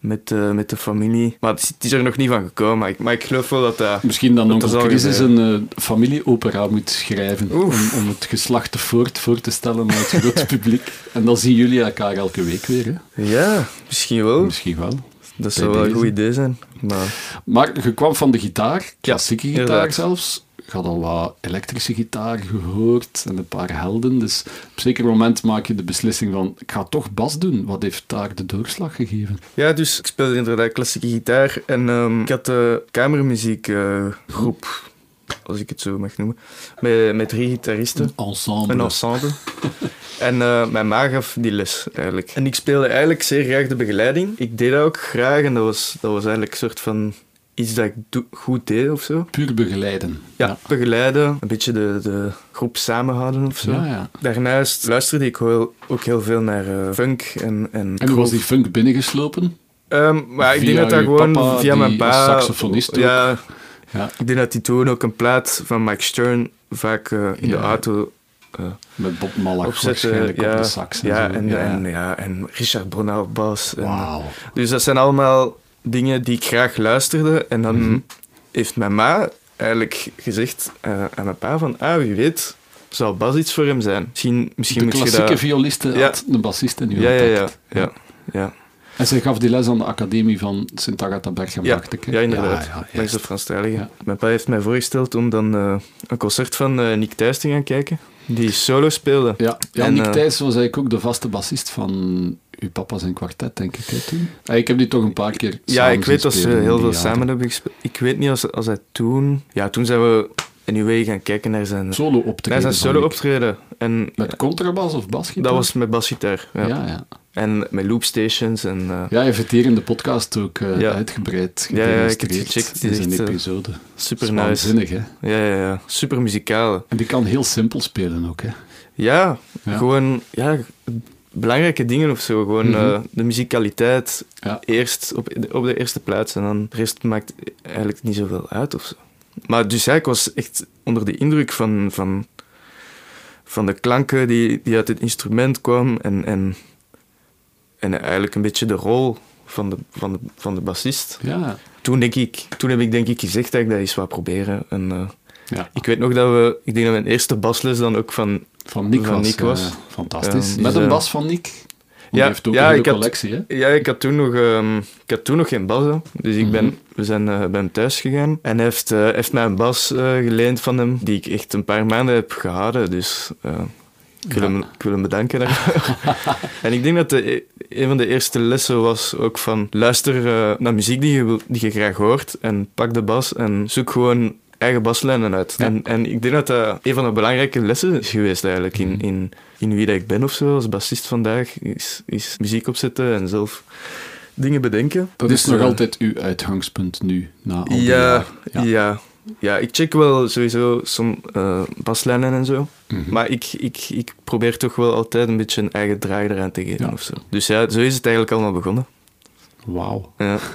met, uh, met de familie. Maar het is er nog niet van gekomen. Maar ik, maar ik geloof wel dat dat... Misschien dan nog Chris een uh, familieopera moet schrijven. Om, om, het geslacht voort voor te stellen aan het grote publiek. En dan zien jullie elkaar elke week weer. Hè? Ja, misschien wel. Misschien wel. Dat zou wel een goed idee zijn. Maar... maar je kwam van de gitaar, klassieke ja, gitaar zelfs. Je had al wat elektrische gitaar gehoord en een paar helden. Dus op een zeker moment maak je de beslissing van ik ga toch bas doen. Wat heeft daar de doorslag gegeven? Ja, dus ik speelde inderdaad klassieke gitaar en um, ik had de kamermuziekgroep. Uh, als ik het zo mag noemen. Met, met drie gitaristen. Een ensemble. Een ensemble. En uh, mijn ma gaf die les eigenlijk. En ik speelde eigenlijk zeer graag de begeleiding. Ik deed dat ook graag en dat was, dat was eigenlijk een soort van iets dat ik goed deed of zo. Puur begeleiden. Ja, begeleiden. Een beetje de, de groep samenhouden of zo. Ja, ja. Daarnaast luisterde ik ook heel veel naar uh, funk en... En, en hoe was die funk binnengeslopen? Um, maar ik denk dat dat gewoon via mijn pa... saxofonist ja, ja, ik denk dat hij toen ook een plaat van Mike Stern vaak uh, in ja. de auto... Uh, Met Bob Malach waarschijnlijk ja, op de sax en ja, zo. En, ja. En, ja, en Richard Brunel op bas. Wow. Dus dat zijn allemaal dingen die ik graag luisterde. En dan mm -hmm. heeft mijn ma eigenlijk gezegd uh, aan mijn pa van, ah, wie weet, zou Bas iets voor hem zijn. Misschien, misschien de moet klassieke dat... violisten Ja. had de bassist en u Ja, ja, ja, ja, ja. En zij gaf die les aan de academie van Sint-Agatha Berghem, Ja, dacht ik. ja, inderdaad. Ja, ja, de. Franstalige. Ja. Mijn pa heeft mij voorgesteld om dan eh, een concert van eh, Nick Thijs te gaan kijken. Die solo speelde. Ja, ja En, Nick eh, Thijs was eigenlijk ook de vaste bassist van uw papa zijn kwartet, denk ik, hè, toen. Ja, ik heb die toch een paar keer Ja, ik weet dat ze heel veel jaren. samen hebben gespeeld. Ik weet niet als, als hij toen... Ja, toen zijn we anyway gaan kijken naar zijn, Solo naar zijn van solo Nick. optreden. En Met contrabas of basgitaar? dat was met basgitaar. Ja. Ja, ja. En met loopstations en... eh, Ja, je heeft hier in de podcast ook eh, Ja. uitgebreid Ja, ja, ik heb het gecheckt. in Het is zijn eh, episode. super nice. hè? Ja, ja, ja. Super muzikaal. En die kan heel simpel spelen ook, hè? Ja, Ja. gewoon... Ja, belangrijke dingen of zo. Gewoon Mhm. eh, de muzikaliteit Ja. eerst op de, op de eerste plaats. En dan de rest maakt eigenlijk niet zoveel uit of zo. Maar dus ja, ik was echt onder de indruk van, van, van de klanken die, die uit het instrument kwamen. En, en, en eigenlijk een beetje de rol van de, van de, van de bassist. Ja. Toen, denk ik, toen heb ik denk ik gezegd dat ik dat eens wou proberen. En, eh, ja. ik weet nog dat we... Ik denk dat mijn eerste basles dan ook van... Van Nick Van was, Nick was. fantastisch. Met is, een eh, bas van Nick. Ja, Ja, heeft ook ja, een hele ik had- collectie, hè? Ja, ik had toen nog, ehm, ik had toen nog geen bas. Dus ik ben, Mhm. we zijn eh, bij hem thuis gegaan. En hij heeft, eh, heeft mij een bas eh, geleend van hem, die ik echt een paar maanden heb gehouden. Dus ik, wil Ja. hem, ik wil hem bedanken daarvoor. en ik denk dat de, een van de eerste lessen was ook van luister naar muziek die je, die je graag hoort en pak de bas en zoek gewoon eigen baslijnen uit. Ja. En, en ik denk dat dat een van de belangrijke lessen is geweest eigenlijk in, Mhm. in, in wie dat ik ben of zo als bassist vandaag. Is, is muziek opzetten en zelf dingen bedenken. Dat Dus, is nog eh, altijd uw uitgangspunt nu, na al die ja, ja. Ja. ik check wel sowieso som eh, baslijnen en zo. Mhm. Maar ik, ik, ik probeer toch wel altijd een beetje een eigen draai eraan te geven Ja. of zo. Dus ja, zo is het eigenlijk allemaal begonnen. Wauw. Ja.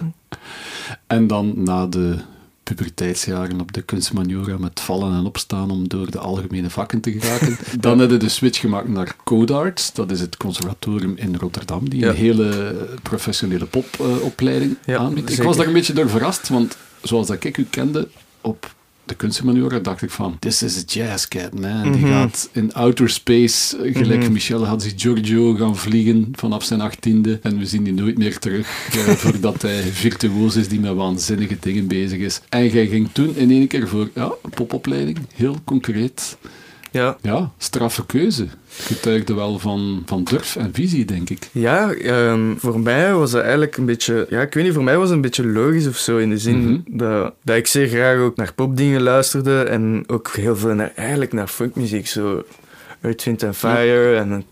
En dan na de puberteitsjaren op de kunstmaniora met vallen en opstaan om door de algemene vakken te geraken. Dan hebben we de switch gemaakt naar Codarts. Dat is het conservatorium in Rotterdam, die Ja. een hele professionele popopleiding aanbiedt. Ik was daar een beetje door verrast, want zoals dat ik u kende op de kunstmaniora, dacht ik van, this is a jazz cat, man. Die Mhm. gaat in outer space, gelijk. Michel had zich Giorgio gaan vliegen vanaf zijn achttiende. En we zien die nooit meer terug, eh, voordat hij virtuoos is die met waanzinnige dingen bezig is. En jij ging toen in één keer voor ja, popopleiding, heel concreet. Ja, Ja, straffe keuze. Getuigde wel van, van durf en visie, denk ik. ja ehm, voor mij was dat eigenlijk een beetje... Ja, ik weet niet, voor mij was het een beetje logisch of zo. In de zin Mhm. dat, dat ik zeer graag ook naar popdingen luisterde. En ook heel veel naar, eigenlijk naar funkmuziek. Zo Earth, Wind and Fire en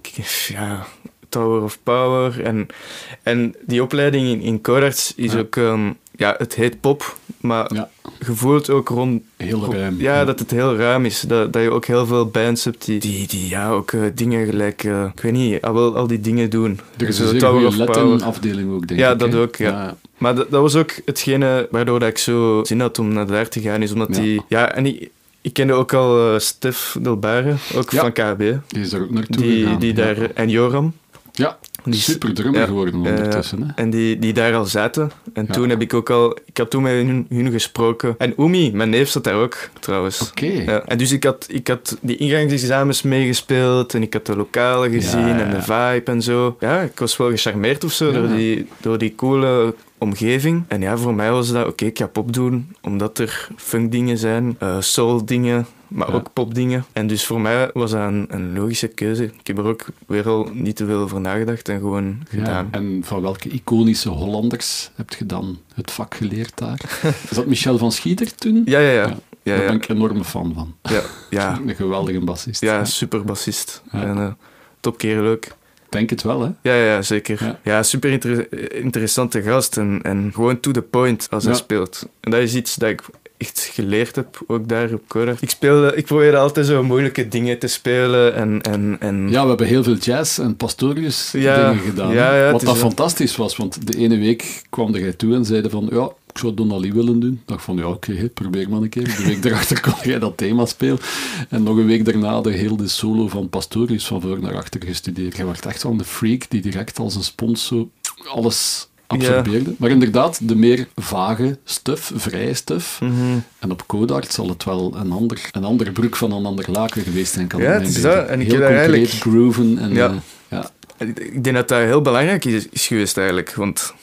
ja, Tower of Power. En, en die opleiding in, in Codarts is Ja. ook... ehm, ja, het heet pop, maar Ja, je voelt ook rond... heel ruim. Ja, dat het heel ruim is. Dat, dat je ook heel veel bands hebt die, die, die ja, ook eh, dingen gelijk... eh, ik weet niet, al, wel al die dingen doen. Er is een Tower afdeling ook, denk Ja, ik. dat hè? ook, ja. Maar dat, dat was ook hetgene waardoor dat ik zo zin had om naar daar te gaan. Is omdat Ja. die... Ja, en ik, ik kende ook al eh, Stef Delbare, ook Ja. van KB. Die is er ook naartoe Die, gegaan. die ja. daar... En Joram. Ja, Die, super drummer ja, geworden ja. ondertussen. Hè? En die, die daar al zaten. En Ja. toen heb ik ook al... Ik had toen met hun, hun gesproken. En Umi, mijn neef, zat daar ook, trouwens. Oké. Ja, en dus ik had, ik had die ingangsexamens meegespeeld en ik had de lokalen gezien en de vibe en zo. Ja, ik was wel gecharmeerd of zo door, die, door die coole omgeving. En ja, voor mij was dat, oké, ik ga pop doen, omdat er funk dingen zijn, eh soul dingen, maar Ja. ook pop dingen. En dus voor mij was dat een, een logische keuze. Ik heb er ook weer al niet te veel over nagedacht en gewoon Ja, gedaan. En van welke iconische Hollanders heb je dan het vak geleerd daar? Is dat Michel van Schieder toen? Ja, ja, ja. Ja. Ja, Daar ben ik enorme fan van. ja, ja. Een geweldige bassist. ja super bassist. Ja. En, eh, top kerel ook. Denk het wel, hè? Ja, ja, zeker. Ja. Ja, super inter- interessante gast en, en gewoon to the point als hij speelt. En dat is iets dat ik echt geleerd heb, ook daar op Kodak. Ik, speelde, ik probeerde altijd zo moeilijke dingen te spelen en... en, en Ja, we hebben heel veel jazz en pastorius Ja, dingen gedaan. ja, ja, Wat dat wel- fantastisch was, want de ene week kwam jij toe en zeiden van, ja, ik zou Donnelly willen doen. Ik dacht van, ja, oké, probeer maar een keer. De week erachter kon jij dat thema spelen. En nog een week daarna de hele solo van Pastorius van voor naar achter gestudeerd. Jij werd echt van de freak die direct als een spons zo alles absorbeerde. Maar inderdaad, de meer vage stuff, vrije stuff. Mhm. En op Codart zal het wel een ander, een ander broek van een ander laken geweest zijn. Kan Ja, het is dat. En ik Heel concreet eigenlijk- grooven. En, Ja. eh, ja. Ik denk dat dat heel belangrijk is, is geweest eigenlijk, want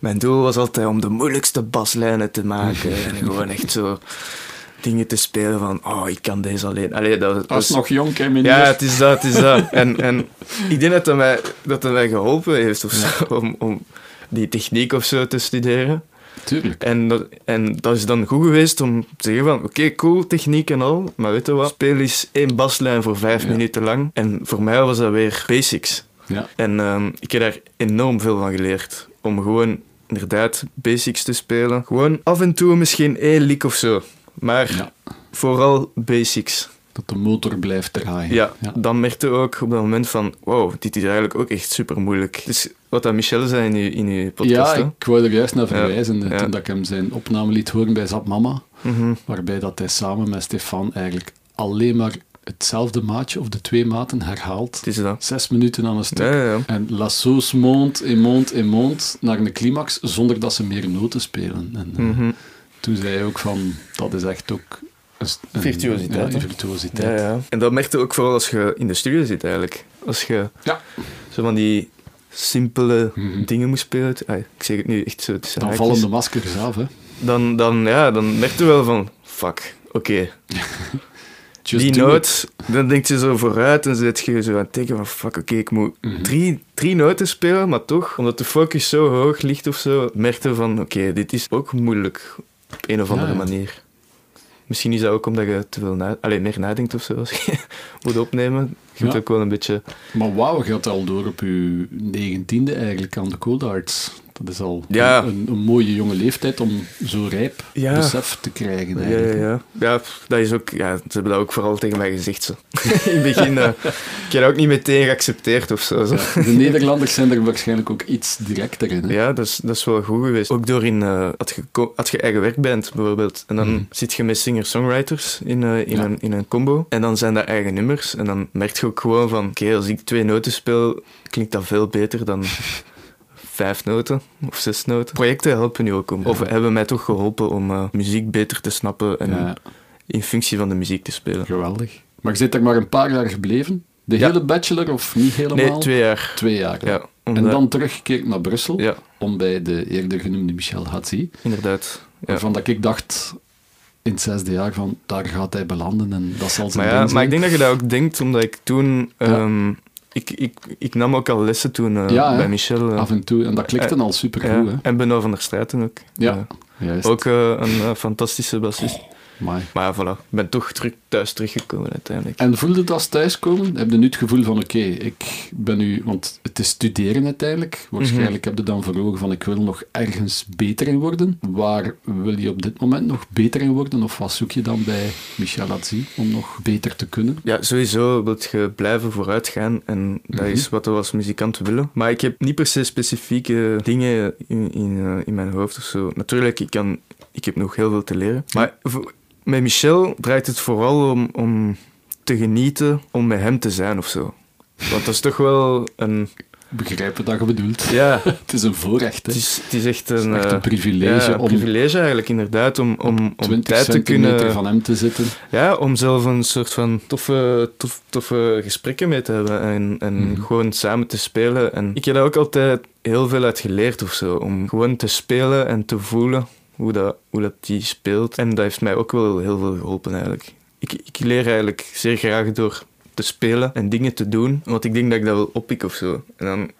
mijn doel was altijd om de moeilijkste baslijnen te maken en gewoon echt zo dingen te spelen van, oh, ik kan deze alleen. Allee, dat, is- nog jong, hè, meneer? Ja, het is dat, het is dat. En, en ik denk dat dat mij, dat dat mij geholpen heeft of zo, om, om die techniek of zo te studeren. Tuurlijk. En dat, en dat is dan goed geweest om te zeggen van, oké, cool, techniek en al, maar weet je wat, speel eens één baslijn voor vijf Ja. minuten lang. En voor mij was dat weer basics. Ja. En ehm, ik heb daar enorm veel van geleerd. Om gewoon inderdaad basics te spelen. Gewoon af en toe misschien één lick of zo. Maar ja. vooral basics. Dat de motor blijft draaien. Ja, dan merkte ook op dat moment van... Wow, dit is eigenlijk ook echt super moeilijk. Dus wat dat Michel zei in uw, in podcast. Ja, hè. ik wou er juist naar verwijzen. ja. Toen dat ik hem zijn opname liet horen bij Zap Mama. Mhm. Waarbij dat hij samen met Stefan eigenlijk alleen maar hetzelfde maatje of de twee maten herhaalt. Het is dat. Zes minuten aan een stuk. Ja, ja, ja. En la sauce monte et monte et monte naar een climax zonder dat ze meer noten spelen. En eh, Mhm. toen zei hij ook van, dat is echt ook... Een, een- Virtuositeit, Ja, hè? virtuositeit. Ja, ja. En dat merkte je ook vooral als je in de studio zit eigenlijk. Als je Ja. zo van die simpele Mhm. dingen moet spelen. Ah, ik zeg het nu echt zo Dan vallen de maskers af, hè. dan, dan, ja, dan merkte je wel van, fuck, oké. Just Die noot, dan denk je zo vooruit en zit je zo aan het denken van, fuck, oké, ik moet Mhm. drie, drie noten spelen, maar toch, omdat de focus zo hoog ligt of zo, merkte je van, oké, dit is ook moeilijk op een of Ja, andere ja. manier. Misschien is dat ook omdat je te veel na Allee, meer nadenkt of zo, als je moet opnemen. Je moet Ja. ook wel een beetje... Maar wauw, je had al door op je negentiende eigenlijk aan de Cold Arts. Dat is al Ja. een, een mooie jonge leeftijd om zo rijp Ja. besef te krijgen Ja, eigenlijk. ja, ja. ja, dat is ook... Ja, ze hebben dat ook vooral tegen mij gezegd, zo. In het begin, eh, ik heb dat ook niet meteen geaccepteerd of zo. zo. Ja, De Nederlanders zijn er waarschijnlijk ook iets directer in. Hè? Ja, dat is, dat is wel goed geweest. Ook door in, eh als, je, ko- als je eigen werk bent, bijvoorbeeld, en dan Mhm. zit je met singer-songwriters in, eh, in, Ja. een, in een combo, en dan zijn dat eigen nummers, en dan merk je ook gewoon van, oké, als ik twee noten speel, klinkt dat veel beter dan vijf noten of zes noten. Projecten helpen nu ook om, of hebben mij toch geholpen om eh, muziek beter te snappen en Ja, in functie van de muziek te spelen. geweldig. Maar je zit er maar een paar jaar gebleven? De Ja. hele bachelor of niet helemaal? Nee, twee jaar. Twee jaar. Ja, En dan teruggekeerd naar Brussel Ja, om bij de eerder genoemde Michel Hatzi. inderdaad. Waarvan dat ik dacht in het zesde jaar van daar gaat hij belanden en dat zal zijn Maar, ja, maar ik denk dat je dat ook denkt, omdat ik toen... Ja. Ik, ik, ik nam ook al lessen toen eh, Ja, bij Michel. eh, Af en toe. En dat klikte Eh, al super ja? En Benoît van der Straten ook. Ja, juist. Ook een fantastische bassist. Amai. Maar voilà. Ik ben toch terug, thuis teruggekomen uiteindelijk. En voelde dat als thuiskomen? Heb je nu het gevoel van, oké, ik ben nu... Want het is studeren uiteindelijk. Waarschijnlijk heb je dan voor ogen van, ik wil nog ergens beter in worden. Waar wil je op dit moment nog beter in worden? Of wat zoek je dan bij Michel Adzi om nog beter te kunnen? Ja, sowieso wil je blijven vooruitgaan en dat Mhm. is wat we als muzikant willen. Maar ik heb niet per se specifieke dingen in, in, eh, in mijn hoofd of zo. Natuurlijk, ik, kan, ik heb nog heel veel te leren. Maar voor- met Michel draait het vooral om, om te genieten, om met hem te zijn of zo. Want dat is toch wel een... Begrijpen dat je bedoelt. Ja, Het is een voorrecht, hè. het is, het is echt Het is een... echt eh, een privilege ja, een om privilege eigenlijk, inderdaad, om, om, om 20 tijd te kunnen... van hem te zitten. Ja, om zelf een soort van toffe, tof, toffe gesprekken mee te hebben en, en Mhm. gewoon samen te spelen. En ik heb daar ook altijd heel veel uit geleerd of zo, om gewoon te spelen en te voelen hoe dat, die speelt. En dat heeft mij ook wel heel veel geholpen eigenlijk. Ik, ik leer eigenlijk zeer graag door te spelen en dingen te doen, want ik denk dat ik dat wel oppik of zo. En dan.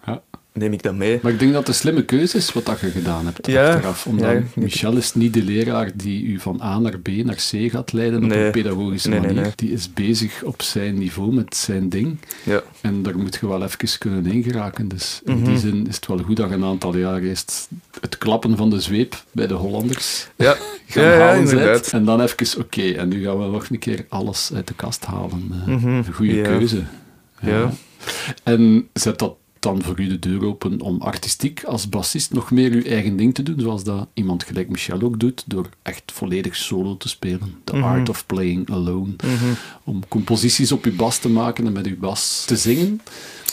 Neem ik dat mee. Maar ik denk dat het een slimme keuze is wat dat je gedaan hebt Ja, achteraf. Omdat ja, Michel is niet de leraar die u van A naar B naar C gaat leiden op een pedagogische Nee, manier. nee. Die is bezig op zijn niveau met zijn ding. Ja. En daar moet je wel even kunnen ingeraken. Dus in Mhm. die zin is het wel goed dat je een aantal jaar eerst het klappen van de zweep bij de Hollanders Ja, gaan halen inderdaad. En dan even, oké, en nu gaan we nog een keer alles uit de kast halen. Mhm. Een goede keuze. Ja. En zet dat dan voor u de deur open om artistiek als bassist nog meer uw eigen ding te doen, zoals dat iemand gelijk Michel ook doet, door echt volledig solo te spelen. The Mhm. art of playing alone. Mhm. Om composities op uw bas te maken en met uw bas te zingen.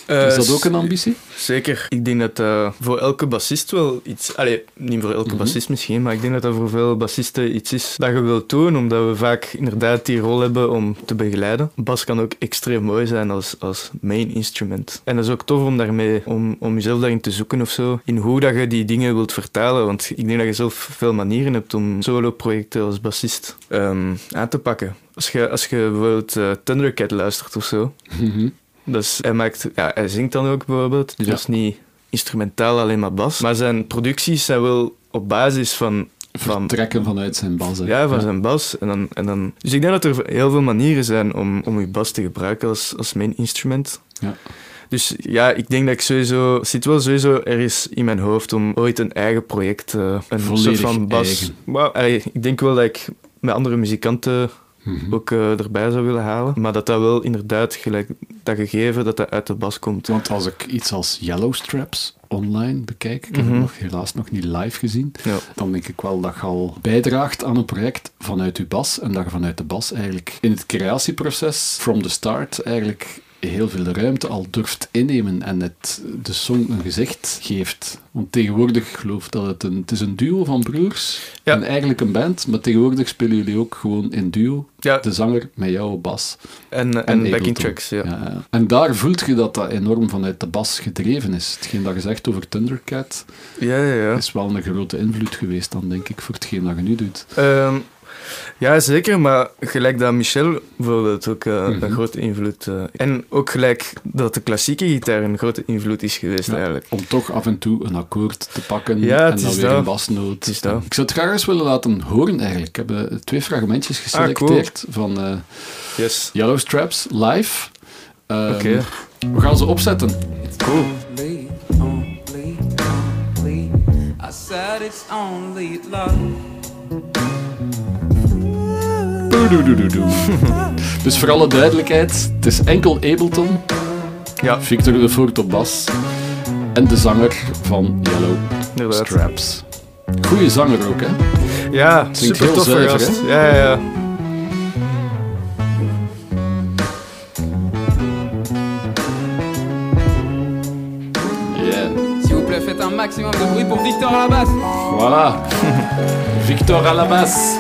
Eh, is dat ook een ambitie? Zeker. Ik denk dat dat voor elke bassist wel iets... Allee, niet voor elke Mhm. bassist misschien, maar ik denk dat dat voor veel bassisten iets is dat je wilt doen, omdat we vaak inderdaad die rol hebben om te begeleiden. Bas kan ook extreem mooi zijn als, als main instrument. En dat is ook tof om daarmee, om, om jezelf daarin te zoeken of zo, in hoe dat je die dingen wilt vertalen. Want ik denk dat je zelf veel manieren hebt om solo-projecten als bassist ehm, aan te pakken. Als je, als je bijvoorbeeld eh, Thundercat luistert of zo, Mhm. Dus hij, maakt, ja, hij zingt dan ook bijvoorbeeld, dus Ja. dat is niet instrumentaal alleen maar bas. Maar zijn producties zijn wel op basis van, van, Vertrekken vanuit zijn bas. hè. ja, van zijn bas. En dan, en dan, dus ik denk dat er heel veel manieren zijn om, om je bas te gebruiken als, als main instrument. Ja. Dus ja, ik denk dat ik sowieso... zit wel sowieso ergens in mijn hoofd om ooit een eigen project... eh, een Volledig soort van bas... Well, allee, ik denk wel dat ik met andere muzikanten Mhm. ook eh, erbij zou willen halen. Maar dat dat wel inderdaad, gelijk dat gegeven, dat dat uit de bas komt. Want als ik iets als Yellow Straps online bekijk, ik heb Mhm. het nog, helaas nog niet live gezien, Ja. dan denk ik wel dat je al bijdraagt aan een project vanuit je bas en dat je vanuit de bas eigenlijk in het creatieproces, from the start, eigenlijk heel veel ruimte al durft innemen en het de song een gezicht geeft. Want tegenwoordig, ik geloof dat het een, het is een duo van broers Ja. en eigenlijk een band, maar tegenwoordig spelen jullie ook gewoon in duo, Ja, de zanger met jou op bas. en, en, backing tracks, ja. Ja, En daar voelt je dat dat enorm vanuit de bas gedreven is. Hetgeen dat je zegt over Thundercat Ja, ja, ja. is wel een grote invloed geweest dan, denk ik, voor hetgeen dat je nu doet. Ehm, ja, zeker, maar gelijk dat Michel bijvoorbeeld ook eh, Mhm. een grote invloed... eh, en ook gelijk dat de klassieke gitaar een grote invloed is geweest Ja. eigenlijk. Om toch af en toe een akkoord te pakken Ja, en dan weer dat. een basnoot. Het is dat. Ik zou het graag eens willen laten horen eigenlijk. Ik heb eh, twee fragmentjes geselecteerd van eh, Yes. Yellow Straps live. Ehm, Oké. We gaan ze opzetten. Cool. only, only, only. I said it's only love. Dus voor alle duidelijkheid, het is enkel Ableton, Ja, Victor de Voort op bas en de zanger van Yellow inderdaad. Straps. Goeie zanger ook, hè? Ja, Zingt super heel zuiver, gast. hè? Ja, ja, ja. Yeah. S'il vous plaît, faites un maximum de bruit pour Victor à la basse. Voilà. Victor à la basse.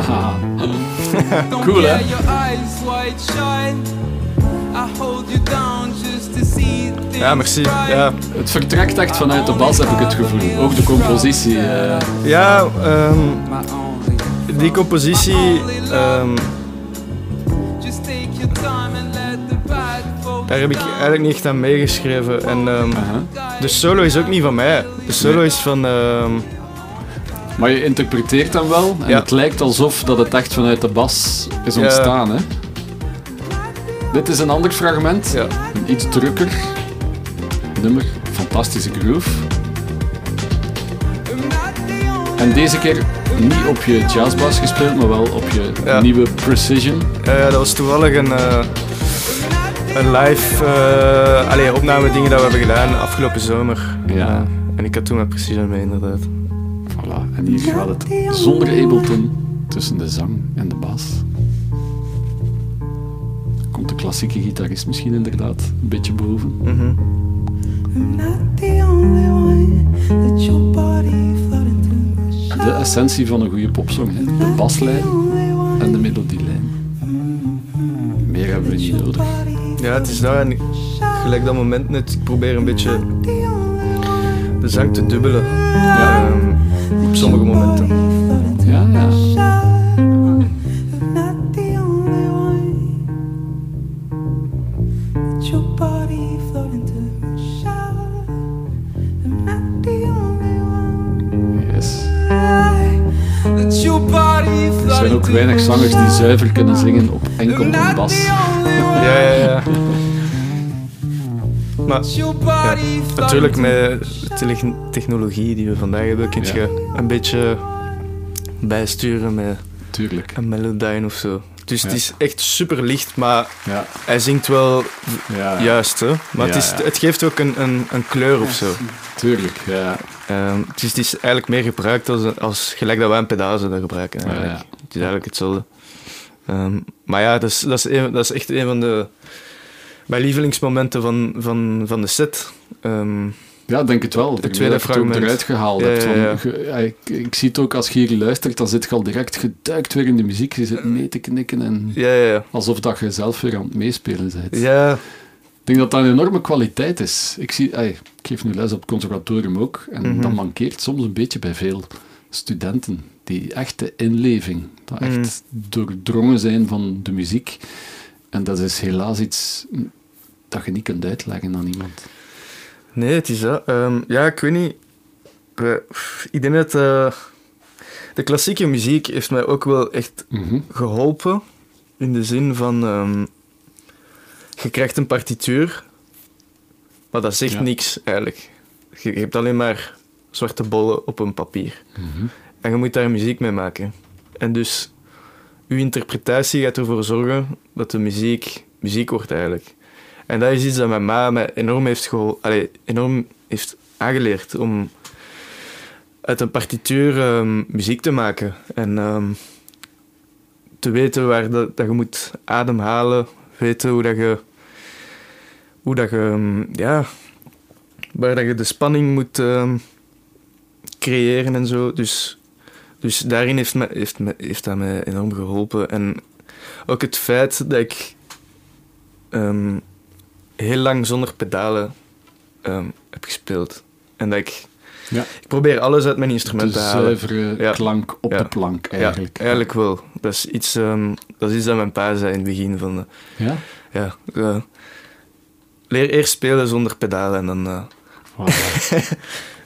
see things Ja, merci. Ja, Het vertrekt echt vanuit de bas, heb ik het gevoel. Ook de compositie. eh, ja ehm, only. die compositie... ehm, daar heb ik eigenlijk niet echt aan meegeschreven. En ehm, Aha. de solo is ook niet van mij. De solo Nee. is van... Maar je interpreteert hem wel en Ja. het lijkt alsof dat het echt vanuit de bas is ontstaan. Hè? Dit is een ander fragment, een iets drukker nummer, fantastische groove. En deze keer niet op je jazzbas gespeeld, maar wel op je Ja. nieuwe Precision. Ja, ja, dat was toevallig een, eh, een live eh allee, opname dingen dat we hebben gedaan afgelopen zomer. Ja. En ik had toen met Precision mee, inderdaad. Voilà. En hier gaat het zonder Ableton tussen de zang en de bas. Komt de klassieke gitarist misschien inderdaad een beetje boven. Mhm. De essentie van een goede popsong, hè? de baslijn en de melodielijn. Meer hebben we niet nodig. Ja, het is dat. En gelijk dat moment net, ik probeer een beetje de zang te dubbelen. Ja, Ehm, op sommige momenten. ja, ja. Not the only one that your body floating through my shower. I'm not the only one. Yes. That your body Er zijn ook weinig zangers die zuiver kunnen zingen op enkel een bas. Ja, ja, ja. Maar ja, natuurlijk met de technologie die we vandaag hebben, kun je een beetje bijsturen met Tuurlijk. een Melodyne of zo. Dus Ja. het is echt super licht, maar Ja, hij zingt wel ja, juist. Hè? Maar het, is, geeft ook een, een, een kleur of zo. tuurlijk. Ja. Ehm, het, is, het is eigenlijk meer gebruikt als, als gelijk dat wij een pedaal zouden gebruiken. Eigenlijk. Het is eigenlijk hetzelfde. Ehm, maar ja, dat is, dat, is een- dat is echt een van de mijn lievelingsmomenten van, van, van de set. Ehm, Ja, denk het wel. Het tweede dat je het eruit gehaald Ja, hebt. ja, Van, ja. ge- ja, ik, ik zie het ook als je hier luistert, dan zit je al direct geduikt weer in de muziek. Je zit mee te knikken en ja, ja, ja. alsof dat je zelf weer aan het meespelen bent. Ja, Ik denk dat dat een enorme kwaliteit is. Ik, zie, ik geef nu les op het conservatorium ook. En Mhm. dat mankeert soms een beetje bij veel studenten. Die echte inleving. Dat echt Mhm. doordrongen zijn van de muziek. En dat is helaas iets dat je niet kunt uitleggen aan iemand. nee, het is dat. Ehm, ja, ik weet niet. Ik denk dat eh, de klassieke muziek heeft mij ook wel echt Mhm. geholpen. In de zin van... ehm, je krijgt een partituur, maar dat zegt Ja. niks eigenlijk. Je, je hebt alleen maar zwarte bollen op een papier. Mhm. En je moet daar muziek mee maken. En dus, uw interpretatie gaat ervoor zorgen dat de muziek muziek wordt eigenlijk. En dat is iets dat mijn ma mij enorm heeft, gehol- allee, enorm heeft aangeleerd om uit een partituur ehm, muziek te maken. En ehm, te weten waar dat, dat je moet ademhalen, weten hoe dat je, hoe dat je ehm, ja, waar dat je de spanning moet creëren en zo. Dus, dus daarin heeft, me, heeft, me, heeft dat mij enorm geholpen. En ook het feit dat ik heel lang zonder pedalen ehm, heb gespeeld. En dat ik... Ja. Ik probeer alles uit mijn De instrument te halen. zuivere Ja. klank op Ja. de plank, eigenlijk. Eigenlijk wel. Dat is iets, ehm, dat, is iets dat mijn pa zei in het begin. Van, Ja? ja, eh, leer eerst spelen zonder pedalen en dan... eh,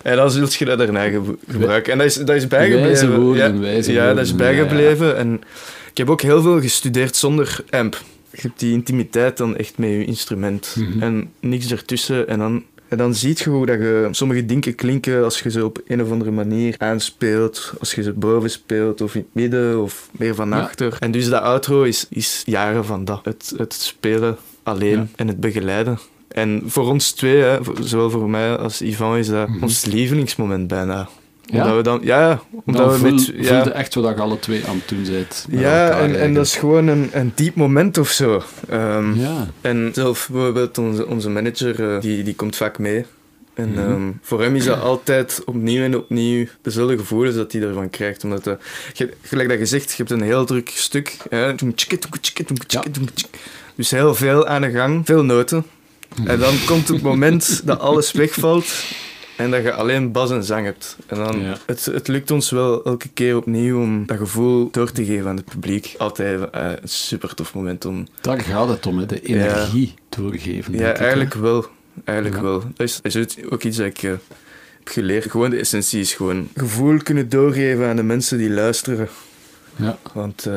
en dan zult je dat daarna ge- gebruiken. En dat is, dat is bijgebleven. Wijze woorden, ja, dat is ja, bijgebleven. En ik heb ook heel veel gestudeerd zonder amp. Je hebt die intimiteit dan echt met je instrument. Mhm. En niks ertussen. En dan, en dan zie je hoe dat je sommige dingen klinken als je ze op een of andere manier aanspeelt. Als je ze boven speelt, of in het midden, of meer van Ja. achter. En dus dat outro is, is jaren van dat. Het, het spelen alleen Ja. en het begeleiden. En voor ons twee, hè, zowel voor mij als Ivan, is dat Mhm. ons lievelingsmoment bijna. Ja? Omdat we dan, ja, omdat Dan we voel, met, voelde ja, echt wat je alle twee aan het doen bent. ja en, en dat is gewoon een, een diep moment of zo. Ehm, Ja, En zelf bijvoorbeeld onze, onze manager, eh, die, die komt vaak mee. En Mhm. ehm, voor hem is dat altijd opnieuw en opnieuw dezelfde gevoelens dat hij ervan krijgt. Omdat, eh, je, gelijk dat je zegt, je hebt een heel druk stuk. Hè? Dus heel veel aan de gang, veel noten. En dan komt het moment dat alles wegvalt. En dat je alleen bas en zang hebt. En dan, Ja. het, het lukt ons wel elke keer opnieuw om dat gevoel door te geven aan het publiek. Altijd eh, een super tof moment om... Daar gaat het om, hè, de energie doorgeven. Ja, ik, hè. eigenlijk wel. Eigenlijk Ja. wel. Dat is, ook iets dat ik eh, heb geleerd. Gewoon de essentie is gewoon gevoel kunnen doorgeven aan de mensen die luisteren. Ja. Want eh,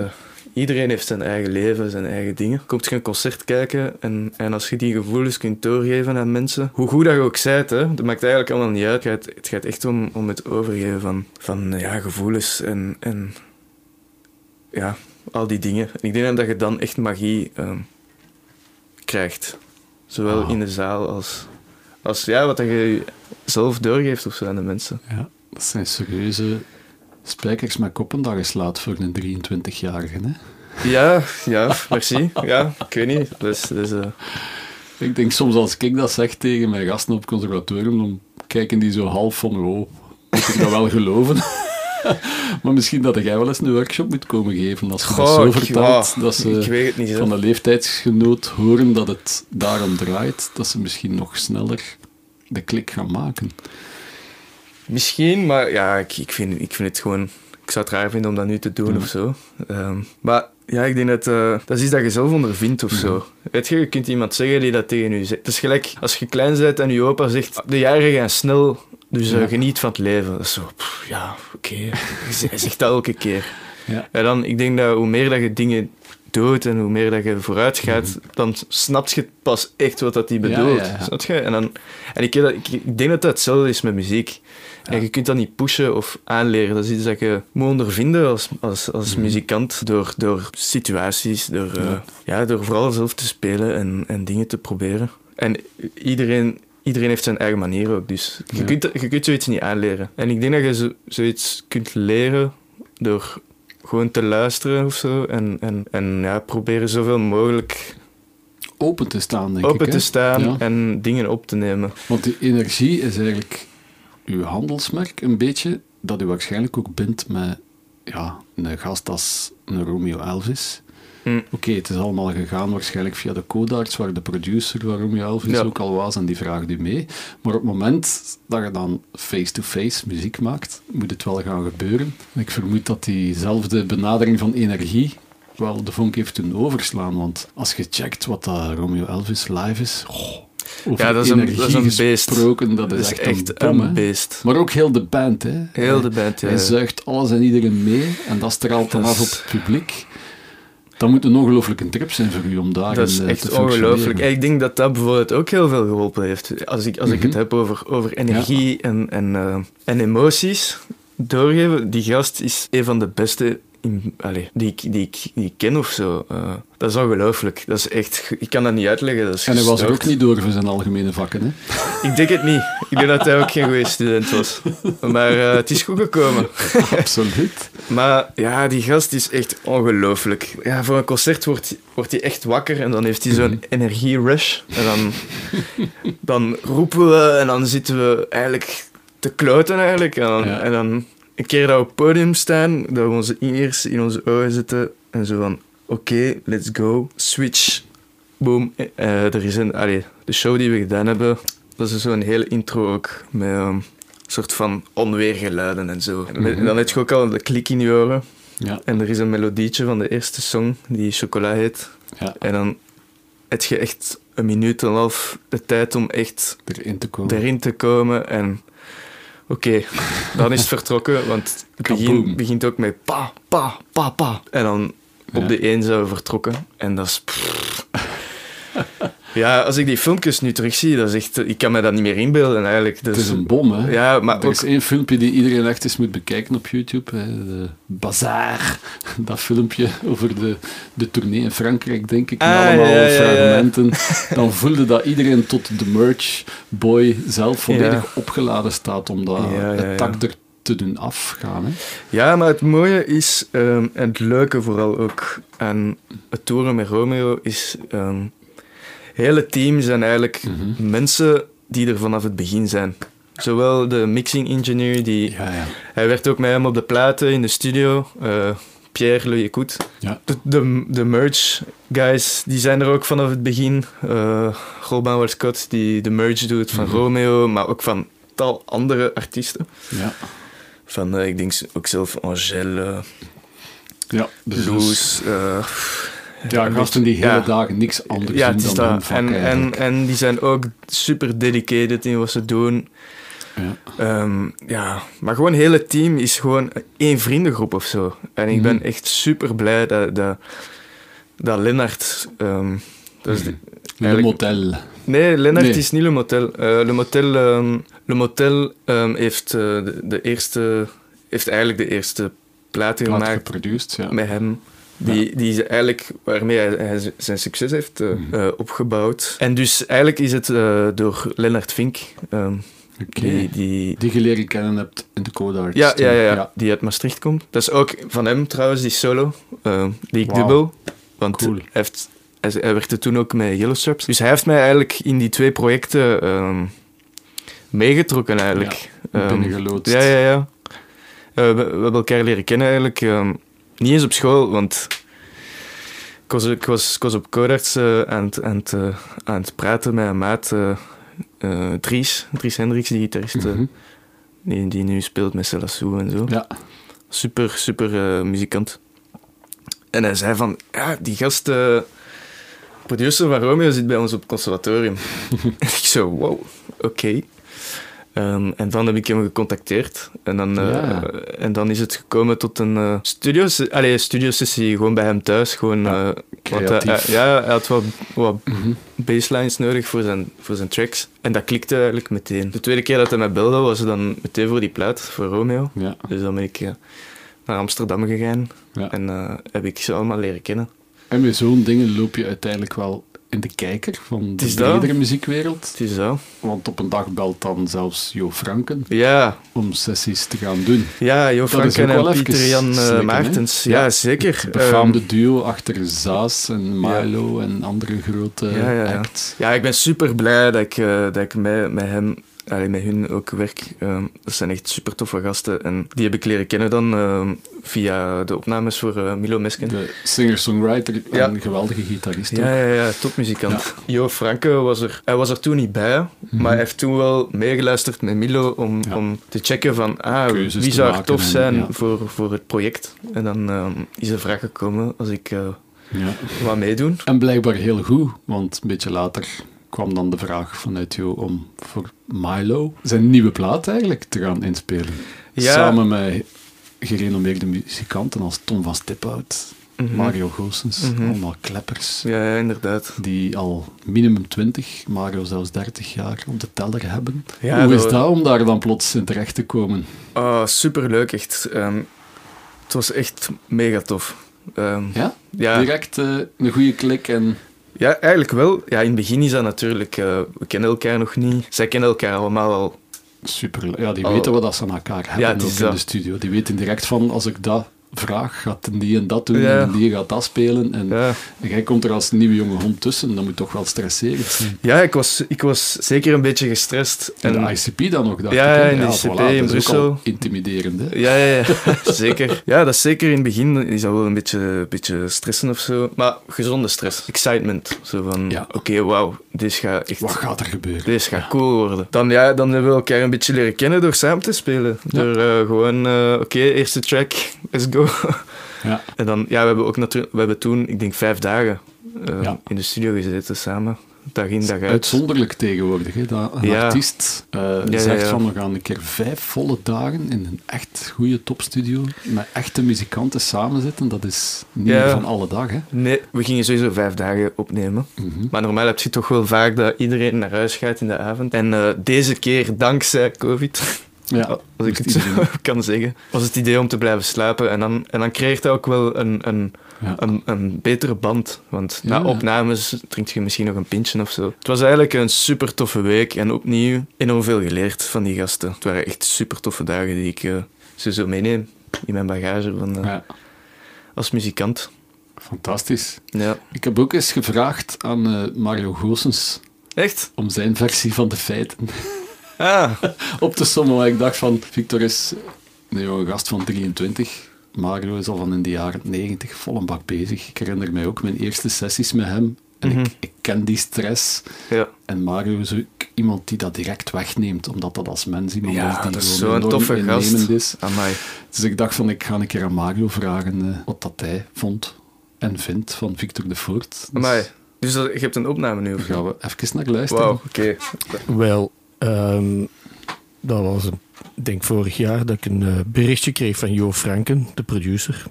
iedereen heeft zijn eigen leven, zijn eigen dingen. Komt je een concert kijken en, en als je die gevoelens kunt doorgeven aan mensen, hoe goed dat je ook zijt, hè, dat maakt eigenlijk allemaal niet uit. Het gaat, het gaat echt om, om het overgeven van, van ja, gevoelens en, en ja, al die dingen. En ik denk dat je dan echt magie ehm, krijgt. Zowel Ah. in de zaal als, als ja, wat dat je zelf doorgeeft of zo aan de mensen. Ja, dat zijn serieuze spijkers met koppen dat je slaat voor een 23-jarige. Hè? Ja, ja, merci. Ja, ik weet niet. Dus, dus, eh, Ik denk soms als ik dat zeg tegen mijn gasten op het conservatorium, dan kijken die zo half van, oh, moet ik dat wel geloven? maar misschien dat jij wel eens een workshop moet komen geven, als je dat Goh, zo ik- vertelt, ja, dat ze niet. van een leeftijdsgenoot horen dat het daarom draait, dat ze misschien nog sneller de klik gaan maken. Misschien, maar ja, ik, ik, vind, ik vind het gewoon... Ik zou het raar vinden om dat nu te doen Ja. of zo. Ehm, maar ja, ik denk dat eh, dat is iets dat je zelf ondervindt of zo. Weet je, je kunt iemand zeggen die dat tegen u zegt. Het is gelijk als je klein bent en je opa zegt... De jaren gaan snel, dus eh, Ja. geniet van het leven. Dat is zo... pff, ja, oké. Hij zegt dat elke keer. Ja. En dan, ik denk dat hoe meer dat je dingen doet en hoe meer dat je vooruit gaat, dan snap je pas echt wat dat die Mhm. Bedoelt. ja. Snap je? En, dan, en ik, ik, ik denk dat dat hetzelfde is met muziek. En je kunt dat niet pushen of aanleren. Dat is iets dat je moet ondervinden als, als, als muzikant door, door situaties, door, eh, Mhm. Ja. ja. door vooral zelf te spelen en, en dingen te proberen. En iedereen, iedereen heeft zijn eigen manier ook. Dus je, Ja. kunt, je kunt zoiets niet aanleren. En ik denk dat je zo, zoiets kunt leren door gewoon te luisteren of zo. En, en, en ja, proberen zoveel mogelijk Open te staan, denk ik. open hè? te staan Ja. en dingen op te nemen. Want die energie is eigenlijk uw handelsmerk een beetje, dat u waarschijnlijk ook bindt met ja, een gast als een Romeo Elvis. Hm. Oké, het is allemaal gegaan waarschijnlijk via de codarts, waar de producer van Romeo Elvis Ja. ook al was en die vraagt u mee. Maar op het moment dat je dan face-to-face muziek maakt, moet het wel gaan gebeuren. Ik vermoed dat diezelfde benadering van energie wel de vonk heeft doen overslaan. Want als je checkt wat dat Romeo Elvis live is, oh, over Ja, dat is een- energie dat is een beest. gesproken, dat, Dat is echt, een bom, beest. Maar ook heel de band, hè. Heel de band, ja. Hij zuigt alles en iedereen mee en dat straalt dan af op het publiek. Dat moet een ongelooflijke trip zijn voor u om daar Dat is echt ongelooflijk. Ik denk dat dat bijvoorbeeld ook heel veel geholpen heeft. Als ik, als ik Mhm. het heb over, over energie en, en, eh, en emoties doorgeven, die gast is een van de beste in, die, ik, die, ik, die ik ken of zo. Eh, dat is ongelooflijk. Dat is echt... Ik kan dat niet uitleggen. Dat is En hij was er ook niet door voor zijn algemene vakken, hè. Ik denk het niet. Ik denk dat hij ook geen goede student was. Maar eh, het is goed gekomen. Absoluut. Maar ja, die gast is echt ongelooflijk. Ja, voor een concert wordt, wordt hij echt wakker en dan heeft hij zo'n energie-rush. En dan, dan roepen we en dan zitten we eigenlijk te kloten eigenlijk. En dan, Ja. en dan een keer dat we op het podium staan, dat we onze ears in onze ogen zitten en zo van, oké, let's go, switch, boom. Eh, er is een, allee, de show die we gedaan hebben, dat is zo'n hele intro ook, met een soort van onweergeluiden en zo. Mhm. dan heb je ook al de klik in je oren. Ja, En er is een melodietje van de eerste song, die Chocola heet. ja, En dan heb je echt een minuut en een half de tijd om echt erin te komen. erin te komen. En oké, dan is het vertrokken, want het begin, begint ook met pa, pa, pa, pa. En dan op Ja. de één zijn we vertrokken. En dat is... Ja, als ik die filmpjes nu terugzie, dat is echt... Ik kan me dat niet meer inbeelden, eigenlijk. Het is een bom, hè. Ja, maar er ook... is één filmpje die iedereen echt eens moet bekijken op YouTube. Hè. De Bazaar. Dat filmpje over de, de tournee in Frankrijk, denk ik. Met Ah, allemaal ja, ja, ja. fragmenten. Dan voelde dat iedereen tot de merch boy zelf volledig opgeladen staat om dat, het tak er te doen afgaan. Hè. Ja, maar het mooie is, ehm, en het leuke vooral ook aan het toeren met Romeo, is... ehm hele team zijn eigenlijk Mhm. mensen die er vanaf het begin zijn. Zowel de mixing engineer, die, Ja, ja. hij werkt ook met hem op de platen in de studio, eh, Pierre Le. Ja. De, de, guys, die zijn er ook vanaf het begin. Eh Robin Walcott, die de merch doet van Mhm. Romeo, maar ook van tal andere artiesten. Ja. Van, eh, ik denk ook zelf Angèle, Ja, dus, Loes. Ja, gasten die hele dagen niks anders Ja, doen het is dan dat. En, en, en die zijn ook super dedicated in wat ze doen. Ja. Ehm, ja, maar gewoon het hele team is gewoon één vriendengroep of zo. En ik ben Mhm. echt super blij dat, dat, dat Lennart. ehm, dat is de- Le eigenlijk- Motel. nee, Lennart Nee. is niet Le Motel. Eh, Le Motel, ehm, Le Motel ehm, heeft, eh, de, de eerste, heeft eigenlijk de eerste Plaat gemaakt geproduced, ja. met hem. Die, die is eigenlijk waarmee hij, hij zijn succes heeft eh, Mhm. eh, opgebouwd. En dus eigenlijk is het eh, door Lennart Vink. ehm, Oké. die, die, Die je leren kennen hebt in de Code Arts. ja, ja, ja, ja, die uit Maastricht komt. Dat is ook van hem trouwens, die solo. eh, die ik dubbel. Want Cool. hij, heeft, hij, hij werkte toen ook met Yellow Straps. Dus hij heeft mij eigenlijk in die twee projecten ehm, meegetrokken eigenlijk. Ehm, Binnengeloodst. ja, ja, ja. Eh, we, we hebben elkaar leren kennen eigenlijk. ehm, niet eens op school, want ik was, ik was, ik was op Codarts aan, het, aan, het, eh, aan het praten met een maat, eh, eh, Dries, Dries Hendricks, die gitarist, Mhm. die, die nu speelt met Celassou en zo. Ja. Super, super muzikant. En hij zei van, ja, die gast, producer van Romeo, zit bij ons op het conservatorium. en ik zo, wow, oké. Ehm, en dan heb ik hem gecontacteerd. En dan, eh, Ja. en dan is het gekomen tot een eh studio, allee, studiosessie gewoon bij hem thuis. Gewoon, Ja, eh, hij- ja, hij had wel wat Mhm. baselines nodig voor zijn, voor zijn tracks. En dat klikte eigenlijk meteen. De tweede keer dat hij mij belde, was het dan meteen voor die plaat, voor Romeo. Ja. Dus dan ben ik naar Amsterdam gegaan en heb ik ze allemaal leren kennen. En met zo'n dingen loop je uiteindelijk wel in de kijker van de dat. bredere muziekwereld. Het is zo. Want op een dag belt dan zelfs Jo Franken Ja, om sessies te gaan doen. ja Jo Franken en Pieter Jan eh, slikken? Maartens. Ja, Ja. zeker. Het befaamde Ehm, duo achter Zaas en Milo en andere grote Ja, ja, ja. acts. ja, ik ben super blij dat ik, eh, dat ik met, met hem, allee, met hun ook werk. Ehm, dat zijn echt super toffe gasten. En die heb ik leren kennen dan ehm, via de opnames voor eh, Milo Mesken. De singer-songwriter Ja. en geweldige gitarist. Ja, ja, ja, topmuzikant. Jo Franke was er, hij was er toen niet bij, maar hij heeft toen wel meegeluisterd met Milo om, Mhm. Ja. om te checken van ah, Keuzes wie zou er tof en- zijn ja. voor, voor het project. En dan ehm, is de vraag gekomen als ik eh Ja. wat meedoen. En blijkbaar heel goed, want een beetje later kwam dan de vraag vanuit Jo om voor Milo zijn nieuwe plaat eigenlijk te gaan inspelen. Ja. Samen met gerenommeerde muzikanten als Tom van Stiphout, Mhm. Mario Goossens, Mhm. allemaal kleppers. Ja, ja, inderdaad. Die al minimum 20, Mario zelfs 30 jaar op de teller hebben. Ja, Hoe is dat- dat om daar dan plots in terecht te komen? Oh, superleuk, echt. Ehm, het was echt mega tof. Ehm, Ja? ja, Direct eh, een goede klik en ja, eigenlijk wel. Ja, in het begin is dat natuurlijk... eh, we kennen elkaar nog niet. Zij kennen elkaar allemaal al super. Ja, die weten wat dat ze aan elkaar hebben Ja, ook in dat. de studio. Die weten direct van, als ik dat vraag, gaat die en dat doen Ja. en die gaat dat spelen. En, Ja. en jij komt er als nieuwe jonge hond tussen, dat moet toch wel stresserend zijn. Ja, ik was, ik was zeker een beetje gestrest. En En, de ICP dan nog, dacht Ja, ik. in de ICP voilà, in ook Brussel. al intimiderend, hè? ja, ja, zeker. Ja, dat is zeker in het begin is dat wel een beetje, beetje stressen of zo. Maar gezonde stress. Excitement. Zo van, Ja. oké, wauw, dit gaat echt... Wat gaat er gebeuren? Deze gaat cool worden. Dan, ja, dan hebben we elkaar een beetje leren kennen door samen te spelen. Door eh, gewoon, eh, oké, eerste track, let's go. Ja. En dan, ja, we hebben ook natuurlijk, we hebben toen, ik denk vijf dagen eh, Ja. in de studio gezeten samen. Dag in, dag uit. Uitzonderlijk tegenwoordig, hè, dat een Ja. artiest ja, zegt van we gaan een keer vijf volle dagen in een echt goede topstudio met echte muzikanten samen zitten. Dat is niet van alle dag, hè? Nee, we gingen sowieso vijf dagen opnemen. Mhm. Maar normaal heb je toch wel vaak dat iedereen naar huis gaat in de avond. En eh, deze keer, dankzij COVID, Ja, als ik het zo kan zeggen, was het idee om te blijven slapen. En dan, en dan creëert dat ook wel een, een, Ja. een, een betere band. Want Ja. na opnames drink je misschien nog een pintje of zo. Het was eigenlijk een super toffe week. En opnieuw enorm veel geleerd van die gasten. Het waren echt super toffe dagen die ik eh, sowieso meeneem in mijn bagage van, eh, Ja, als muzikant. fantastisch. Ja. Ik heb ook eens gevraagd aan eh, Mario Goossens Echt? om zijn versie van de feiten Ah, op te sommen. Want ik dacht van, Victor is een jonge gast van 23. Mario is al van in de jaren 90 vol een bak bezig. Ik herinner mij ook mijn eerste sessies met hem. En Mhm. ik, ik ken die stress. ja. En Mario is ook iemand die dat direct wegneemt, omdat dat als mens iemand Ja, is die dat is enorm toffe gast. is. Amai. Dus ik dacht van, ik ga een keer aan Mario vragen eh, wat dat hij vond en vindt van Victor de Voort. Dus Amai. Dus dat, je hebt een opname nu, of gaan we even naar luisteren. Wauw, oké. Wel, ehm, dat was een, denk vorig jaar dat ik een eh, berichtje kreeg van Jo Franken, de producer,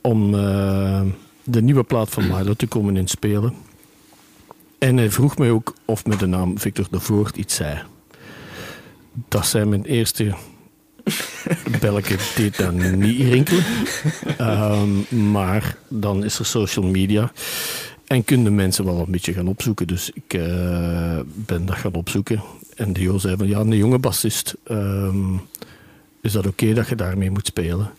om eh, de nieuwe plaat van Milo te komen inspelen. En hij vroeg mij ook of met de naam Victor de Voort iets zei. Dat zijn mijn eerste belletje deed dan niet rinkelen. Ehm, maar dan is er social media. En kunnen mensen wel een beetje gaan opzoeken. Dus ik eh, ben dat gaan opzoeken. En de Jo zei van, ja, een jonge bassist. ehm, is dat oké dat je daarmee moet spelen?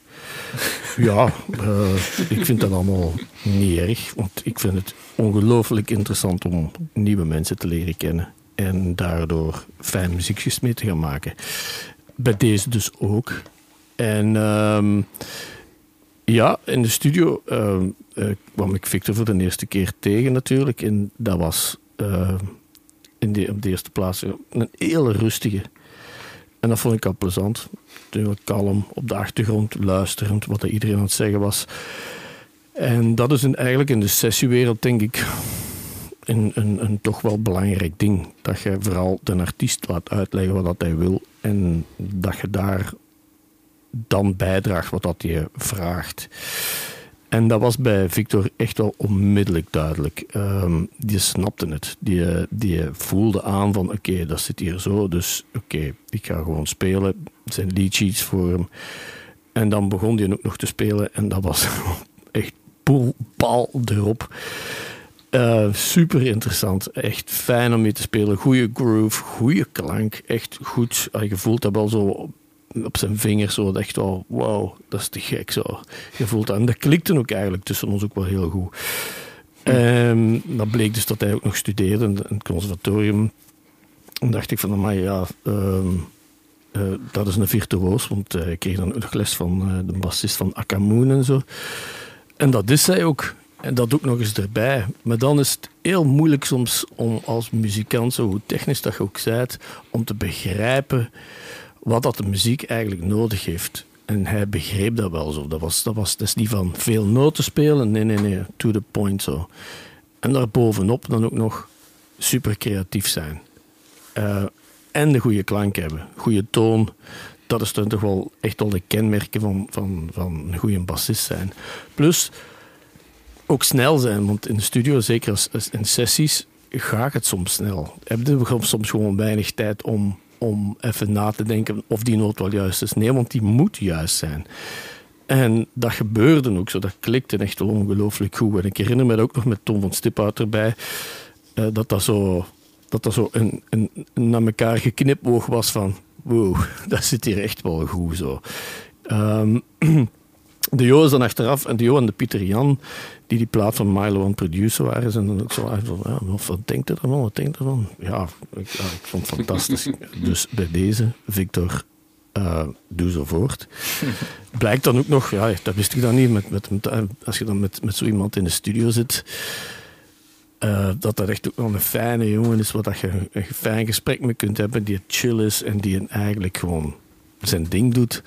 ja, eh, ik vind dat allemaal niet erg. Want ik vind het ongelooflijk interessant om nieuwe mensen te leren kennen. En daardoor fijn muziekjes mee te gaan maken. Bij deze dus ook. En... ehm, ja, in de studio ehm, eh, kwam ik Victor voor de eerste keer tegen natuurlijk. En dat was in op de eerste plaats een hele rustige. En dat vond ik al plezant. Heel kalm, op de achtergrond, luisterend wat er iedereen aan het zeggen was. En dat is een, eigenlijk in de sessiewereld, denk ik, een, een, een toch wel belangrijk ding. Dat je vooral de artiest laat uitleggen wat dat hij wil. En dat je daar dan bijdraagt wat dat je vraagt. En dat was bij Victor echt wel onmiddellijk duidelijk. Ehm, die snapte het. Die, die voelde aan van oké, dat zit hier zo. Dus oké, ik ga gewoon spelen. Zijn leadsheets voor hem. En dan begon hij ook nog te spelen. En dat was echt boel, bal erop. Eh, super interessant. Echt fijn om mee te spelen. Goede groove, goede klank. Echt goed. Je voelt dat wel zo op zijn vingers. Zo, echt wel, wow, dat is te gek zo. Je voelt dat. En dat klikte ook eigenlijk tussen ons ook wel heel goed. Ehm, dat bleek dus dat hij ook nog studeerde in het conservatorium. En dacht ik van, maar ja, ehm, eh, dat is een virtuoos. Want eh, ik kreeg dan ook nog les van eh, de bassist van Akamoon en zo. En dat is hij ook. En dat ook nog eens erbij. Maar dan is het heel moeilijk soms om als muzikant, zo hoe technisch dat je ook zijt, om te begrijpen wat dat de muziek eigenlijk nodig heeft. En hij begreep dat wel zo. Dat, was, dat, was, is niet van veel noten spelen. Nee, nee, nee. To the point zo. En daarbovenop dan ook nog super creatief zijn. Eh, en de goede klank hebben. Goede toon. Dat is dan toch wel echt wel de kenmerken van, van, van een goede bassist zijn. Plus ook snel zijn. Want in de studio, zeker als in sessies, gaat het soms snel. Heb je soms gewoon weinig tijd om, om even na te denken of die noot wel juist is. Nee, want die moet juist zijn. En dat gebeurde ook zo. Dat klikte echt wel ongelooflijk goed. En ik herinner me ook nog met Tom van Stiphout erbij. eh, dat dat zo, dat dat zo een, een, een naar elkaar geknipoog was van... Wow, dat zit hier echt wel goed zo. Ehm, de Jo is dan achteraf, en de Jo en de Pieter Jan, die die plaat van Milo aan het producer waren, zijn dan ook zo van, ja, wat, denkt u ervan, wat denkt ervan? Ja, ik, ja, ik vond het fantastisch. dus bij deze, Victor, eh, doe zo voort. Blijkt dan ook nog, ja, dat wist ik dan niet, met, met, met, als je dan met, met zo iemand in de studio zit, eh, dat dat echt ook wel een fijne jongen is, wat dat je een fijn gesprek mee kunt hebben, die chill is en die eigenlijk gewoon zijn ding doet.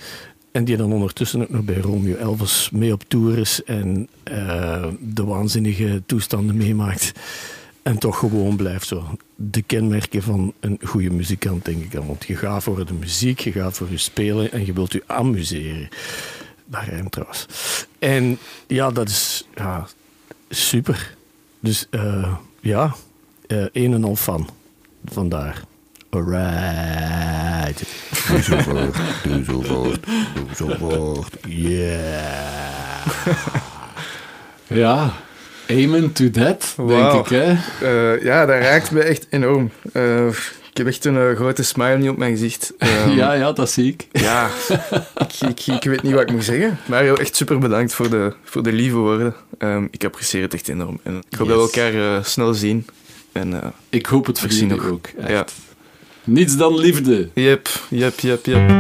En die dan ondertussen ook nog bij Romeo Elvis mee op tour is en eh, de waanzinnige toestanden meemaakt. En toch gewoon blijft zo. De kenmerken van een goede muzikant, denk ik dan. Want je gaat voor de muziek, je gaat voor je spelen en je wilt je amuseren. Rijmt trouwens. En ja, dat is ja, super. Dus eh, ja, eh, een en al fan. Vandaar. Alright. Doe zo voort, doe zo voort, doe zo voort. Yeah. Ja, amen to that, denk ik. Hè? Eh, ja, dat raakt me echt enorm. Eh, ik heb echt een eh, grote smile niet op mijn gezicht. Ehm, ja, ja, dat zie ik. Ja, ik, ik, ik weet niet wat ik moet zeggen. Mario, echt super bedankt voor de, voor de lieve woorden. Ehm, ik apprecieer het echt enorm. En ik hoop dat we elkaar eh, snel zien. En, eh, Ik hoop het voor Merci jullie nog. ook. Echt. Ja. Niets dan liefde. yep, yep, yep, yep.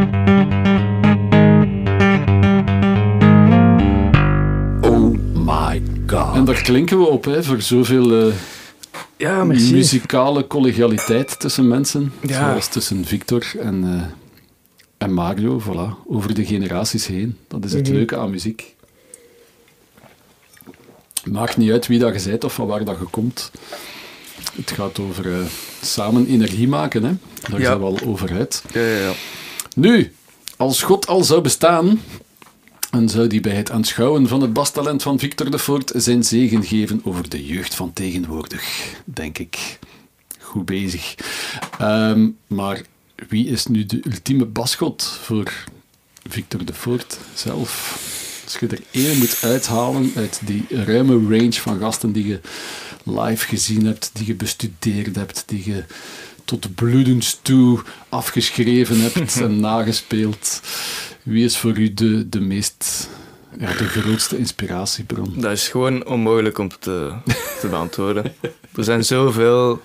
Oh my god. En daar klinken we op, hè, voor zoveel eh, Ja, merci. muzikale collegialiteit tussen mensen. Ja. Zoals tussen Victor en, eh, en Mario, voilà. Over de generaties heen. Dat is het Mhm. leuke aan muziek. Maakt niet uit wie dat je bent of van waar dat je komt. Het gaat over eh, samen energie maken, hè. Daar Ja. zijn we al over uit. Ja, ja, ja. Nu, als God al zou bestaan, dan zou die bij het aanschouwen van het bastalent van Victor de Voort zijn zegen geven over de jeugd van tegenwoordig, denk ik. Goed bezig. Ehm, maar wie is nu de ultieme basgod voor Victor de Voort zelf? Als je er één moet uithalen uit die ruime range van gasten die je live gezien hebt, die je bestudeerd hebt, die je tot bloedens toe afgeschreven hebt en nagespeeld. Wie is voor u de, de meest, ja, de grootste inspiratiebron? Dat is gewoon onmogelijk om te, te beantwoorden. Er zijn zoveel,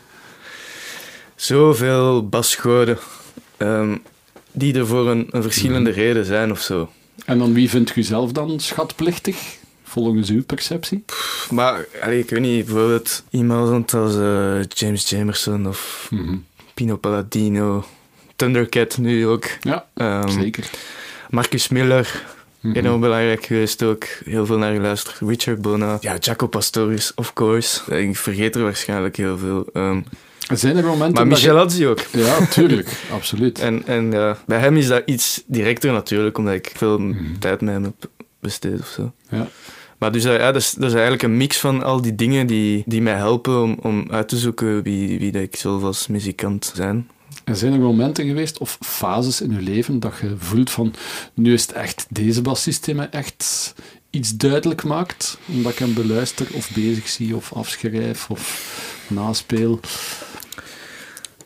zoveel basgoden ehm, die er voor een, een verschillende reden zijn of zo. En dan wie vindt u zelf dan schatplichtig, volgens uw perceptie? Maar allee, ik weet niet, bijvoorbeeld iemand als James Jamerson of Mhm. Pino Palladino, Thundercat nu ook. Ja, Ehm, zeker. Marcus Miller, Mhm. enorm belangrijk geweest ook. Heel veel naar geluisterd. Richard Bona. Ja, Jaco Pastorius, of course. Ik vergeet er waarschijnlijk heel veel. Ehm, Zijn er momenten maar Michel Hadzi ook. Ja, tuurlijk, absoluut. En, en ja, bij hem is dat iets directer natuurlijk, omdat ik veel Mhm. tijd met hem heb besteed of zo. Ja. Maar dus ja, dat, is, dat is eigenlijk een mix van al die dingen die, die mij helpen om, om uit te zoeken wie, wie dat ik zelf als muzikant zijn. En zijn er momenten geweest of fases in je leven dat je voelt van nu is het echt deze bassist die mij echt iets duidelijk maakt, omdat ik hem beluister of bezig zie of afschrijf of naspeel?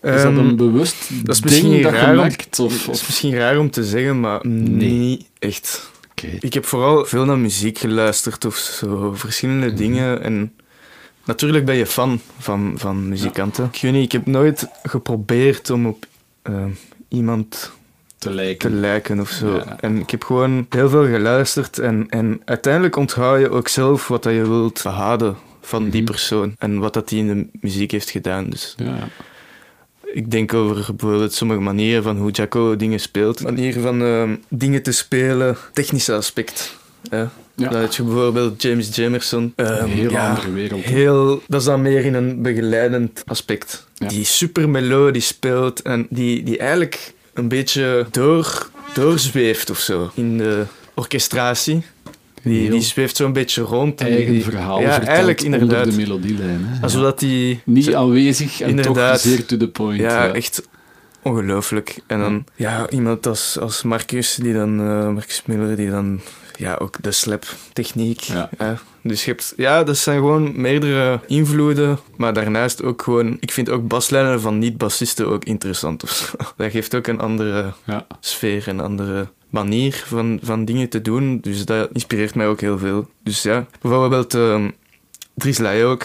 Is dat Ehm, een bewust dat is ding dat je merkt? Of, Het is misschien raar om te zeggen, maar Nee. niet echt. Ik heb vooral veel naar muziek geluisterd of zo, verschillende Mhm. dingen. En natuurlijk ben je fan van, van muzikanten. Ik weet niet, ik heb nooit geprobeerd om op eh, iemand te te lijken. lijken of zo. Ja. En ik heb gewoon heel veel geluisterd. En, en uiteindelijk onthoud je ook zelf wat dat je wilt behouden van die Mhm. persoon. En wat dat die in de muziek heeft gedaan. Dus Ja, ik denk over bijvoorbeeld sommige manieren van hoe Jaco dingen speelt. Manieren van ehm, dingen te spelen. Technische aspect. Ja. Dat je bijvoorbeeld James Jamerson. Een ehm, heel ja, andere wereld. Heel, dat is dan meer in een begeleidend aspect. Ja. Die super melodisch speelt en die, die eigenlijk een beetje door, doorzweeft of zo in de orchestratie. Die, die zweeft zo'n beetje rond. en eigen die- verhaal ja, eigenlijk onder de melodielijn. Hè? Zodat die... Niet zo- aanwezig en Inderdaad. toch zeer to the point. Ja, echt ongelooflijk. En dan ja, iemand als, als Marcus, die dan, eh, Marcus Miller, die dan ja, ook de slap-techniek. Ja. hè. Dus je hebt, ja, dat zijn gewoon meerdere invloeden. Maar daarnaast ook gewoon, ik vind ook baslijnen van niet-bassisten ook interessant of zo. Dat geeft ook een andere Ja. sfeer, een andere manier van, van dingen te doen. Dus dat inspireert mij ook heel veel. Dus ja, bijvoorbeeld ehm Dries Ley ook.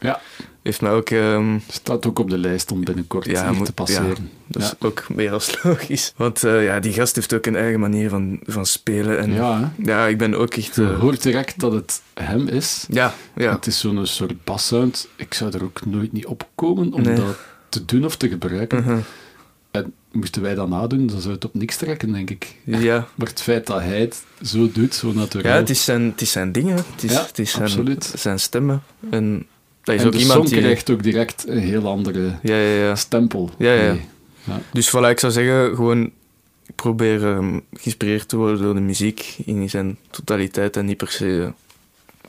Ja. Heeft mij ook... ehm, Staat ook op de lijst om binnenkort Ja, hier moet- te passeren. dat Ja. is ook meer als logisch. Want eh, ja, die gast heeft ook een eigen manier van, van spelen. En ja, Ja, ik ben ook echt... je eh, hoort direct dat het hem is. ja, ja. Het is zo'n soort bassound. Ik zou er ook nooit niet op komen om Nee. dat te doen of te gebruiken. Mhm. En moesten wij dat nadoen, dan zou het op niks trekken, denk ik. ja. Maar het feit dat hij het zo doet, zo natuurlijk. ja, het is zijn, het is zijn dingen. Het is, Ja, het is zijn, absoluut. zijn stemmen. En dat is en ook de iemand die... krijgt ook direct een heel andere Ja, ja, ja. stempel. Ja, ja. mee. Ja. Dus voilà, ik zou zeggen, gewoon... Probeer ehm, geïnspireerd te worden door de muziek in zijn totaliteit en niet per se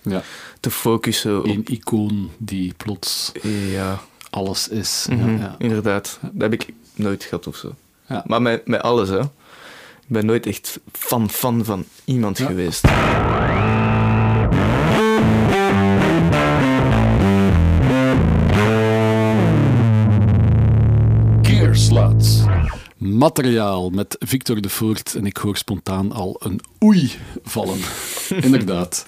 eh, Ja. te focussen op... Eén icoon die plots Ja, alles is. mhm, ja, ja. inderdaad. Dat heb ik nooit gehad of zo. Ja. Maar met, met alles, hè. Ik ben nooit echt fan, fan van iemand geweest. Materiaal met Victor de Voort en ik hoor spontaan al een oei vallen. Inderdaad.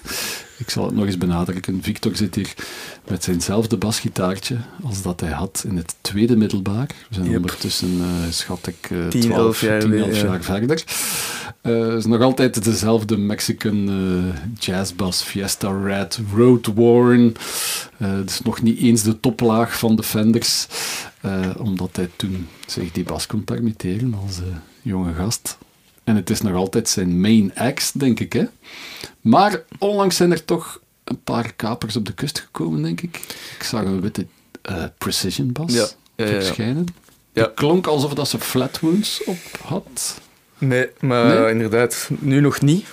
Ik zal het nog eens benadrukken. Victor zit hier met zijnzelfde basgitaartje als dat hij had in het tweede middelbaar. We zijn Yep. ondertussen, eh, schat ik, eh 10, 12, 11 jaar 10, 11 weer, ja. jaar verder. Eh, Het is nog altijd dezelfde Mexican eh jazzbass Fiesta Red Road Warren. Eh, het is nog niet eens de toplaag van de Fenders, eh, omdat hij toen zich die bas kon permitteren als eh, jonge gast. En het is nog altijd zijn main act, denk ik. Hè? Maar onlangs zijn er toch een paar kapers op de kust gekomen, denk ik. Ik zag een witte eh, precision bas Ja, ja, ja, ja. verschijnen. Ja. Het klonk alsof dat ze flatwounds op had. Nee, maar Nee? inderdaad, nu nog niet.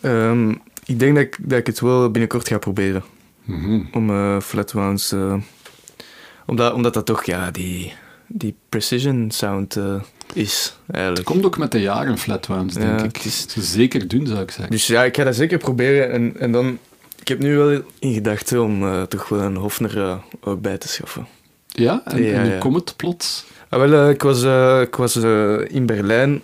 Ehm, ik denk dat ik, dat ik het wel binnenkort ga proberen. Mhm. Om eh flatwounds... omdat, omdat dat toch, ja, die, die precision sound eh, is, Het eigenlijk. komt ook met de jaren flatwounds, denk Ja, ik. het is- Ze zeker doen, zou ik zeggen. Dus ja, ik ga dat zeker proberen. En, en dan... Ik heb nu wel in gedachten om eh, toch wel een Hofner eh, ook bij te schaffen. Ja, en, Ja, en hoe ja. komt het plots? Ah, wel, ik was, ik was in Berlijn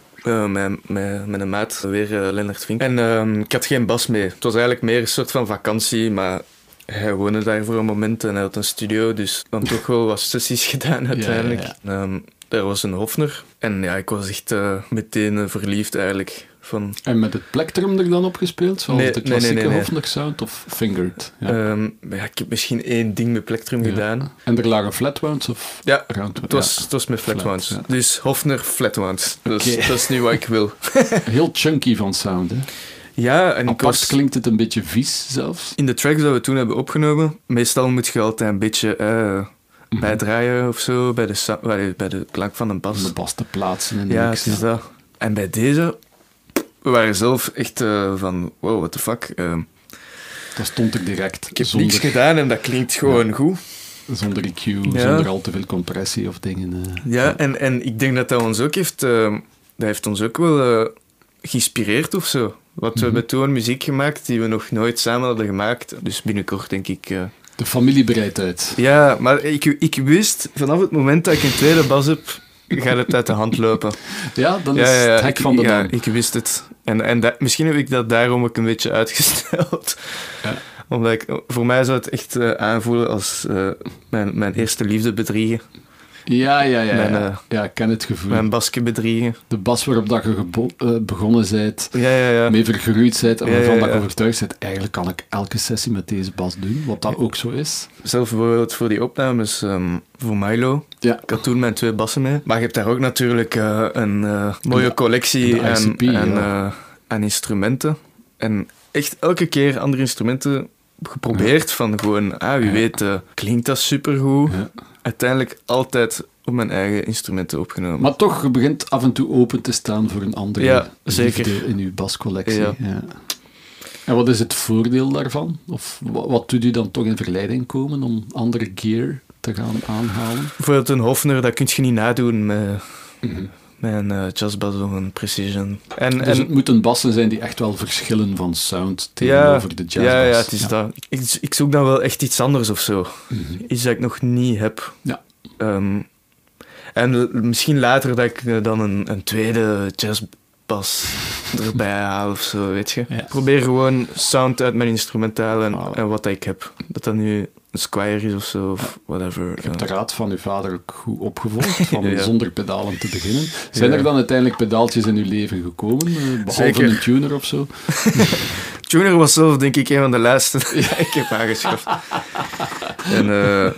met, met, met een maat, weer eh Lennart Vink. En ehm, ik had geen bas mee. Het was eigenlijk meer een soort van vakantie, maar hij woonde daar voor een moment en hij had een studio, dus dan toch wel wat sessies gedaan uiteindelijk. ja, Ehm, er was een Hofner en ja, ik was echt eh, meteen eh, verliefd eigenlijk. Van, En met het plektrum er dan op gespeeld? Zoals Nee, de klassieke nee, nee. Hofner sound of fingered? Ja. Ehm, ja, ik heb misschien één ding met plektrum Ja. gedaan. En er lagen flatwounds of Ja, round het was, het was met flatwounds. Flat, Dus Hofner flatwounds. Dat, is- dat is nu wat ik wil. Heel chunky van sound, hè? Ja, en ik Apart was... klinkt het een beetje vies zelfs. In de tracks die we toen hebben opgenomen, meestal moet je altijd een beetje eh, Mhm. bijdraaien of zo, bij de, bij de, klank van een Om bas. de bas te plaatsen de Ja, het is dat. En bij deze, we waren zelf echt eh, van, wow, what the fuck. eh, Dat stond er direct. ik heb zonder, niks gedaan en dat klinkt gewoon goed. zonder EQ, Ja. zonder al te veel compressie of dingen. eh. Ja, en, en ik denk dat dat ons ook heeft, eh, dat heeft ons ook wel geïnspireerd of zo. Want we Mhm. hebben toen muziek gemaakt die we nog nooit samen hadden gemaakt. Dus binnenkort denk ik... eh, De familie breidt uit. Ja, maar ik, ik wist vanaf het moment dat ik een tweede bas heb, gaat het uit de hand lopen. Ja, dan is ja, het hek ik, van de ja, dam. ik wist het. En, en dat, misschien heb ik dat daarom ook een beetje uitgesteld. Ja. Omdat ik, voor mij zou het echt eh, aanvoelen als eh, mijn, mijn eerste liefde bedriegen. Ja, ja, ja. Mijn, ja. eh, ja, ik ken het gevoel. Mijn basje bedriegen. De bas waarop dat je eh, begonnen bent, Ja, ja, ja. mee vergroeid bent en waarvan dat je overtuigd bent, eigenlijk kan ik elke sessie met deze bas doen, wat dat ook zo is. Zelf bijvoorbeeld voor die opnames ehm, voor Milo. Ja. Ik had toen mijn twee bassen mee. Maar je hebt daar ook natuurlijk eh, een mooie collectie ICP, eh, aan instrumenten. En echt elke keer andere instrumenten geprobeerd. Van gewoon, ah, wie Ja. weet, eh, klinkt dat supergoed. Ja. Uiteindelijk altijd op mijn eigen instrumenten opgenomen. Maar toch, je begint af en toe open te staan voor een andere Ja, zeker. liefde in je bascollectie. Ja. Ja. En wat is het voordeel daarvan? Of wat, doet u dan toch in verleiding komen om andere gear te gaan aanhalen? Bijvoorbeeld een Hofner, dat kun je niet nadoen met, Mhm. met een eh, jazzbas of een Precision. En, Dus en, het moeten bassen zijn die echt wel verschillen van sound tegenover de jazzbas. Ja, ja, het is dat. Ik, ik zoek dan wel echt iets anders of zo. Mhm. Iets dat ik nog niet heb. Ja. Ehm, en misschien later dat ik eh, dan een, een tweede jazzbas erbij haal of zo, weet je. Ja. Probeer gewoon sound uit mijn instrumentaal en, en wat ik heb. Dat dat nu een Squire is of zo, of whatever. Ik heb Ja. de raad van uw vader ook goed opgevolgd, van Ja. zonder pedalen te beginnen. Zijn Ja. er dan uiteindelijk pedaaltjes in uw leven gekomen, eh, behalve Zeker. een tuner of zo? Tuner was zelf denk ik een van de laatste die ik heb aangeschaft. en eh,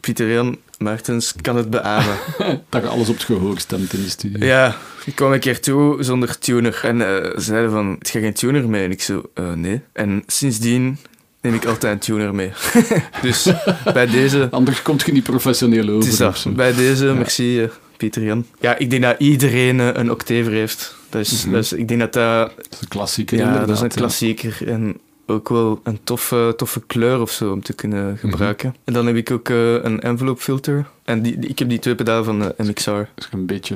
Pieter Jan Martens kan het beamen. Dat je alles op het gehoor stemt in de studio. Ja, ik kwam een keer toe zonder tuner. En ze zeiden van, heb je geen tuner mee? En ik zo, eh, nee. En sindsdien neem ik altijd een tuner mee. dus bij deze, Anders komt je niet professioneel over. het is dat. Bij deze, merci eh, Pieter Jan. Ja, ik denk dat iedereen een octaver heeft. Dat is, ik denk dat dat, Dat is een klassieker ja, dat is een ja. klassieker. En ook wel een toffe, toffe kleur of zo om te Mhm. kunnen gebruiken. En dan heb ik ook eh, een envelope filter. En die, die- ik heb die twee pedalen van de MXR. Als je een beetje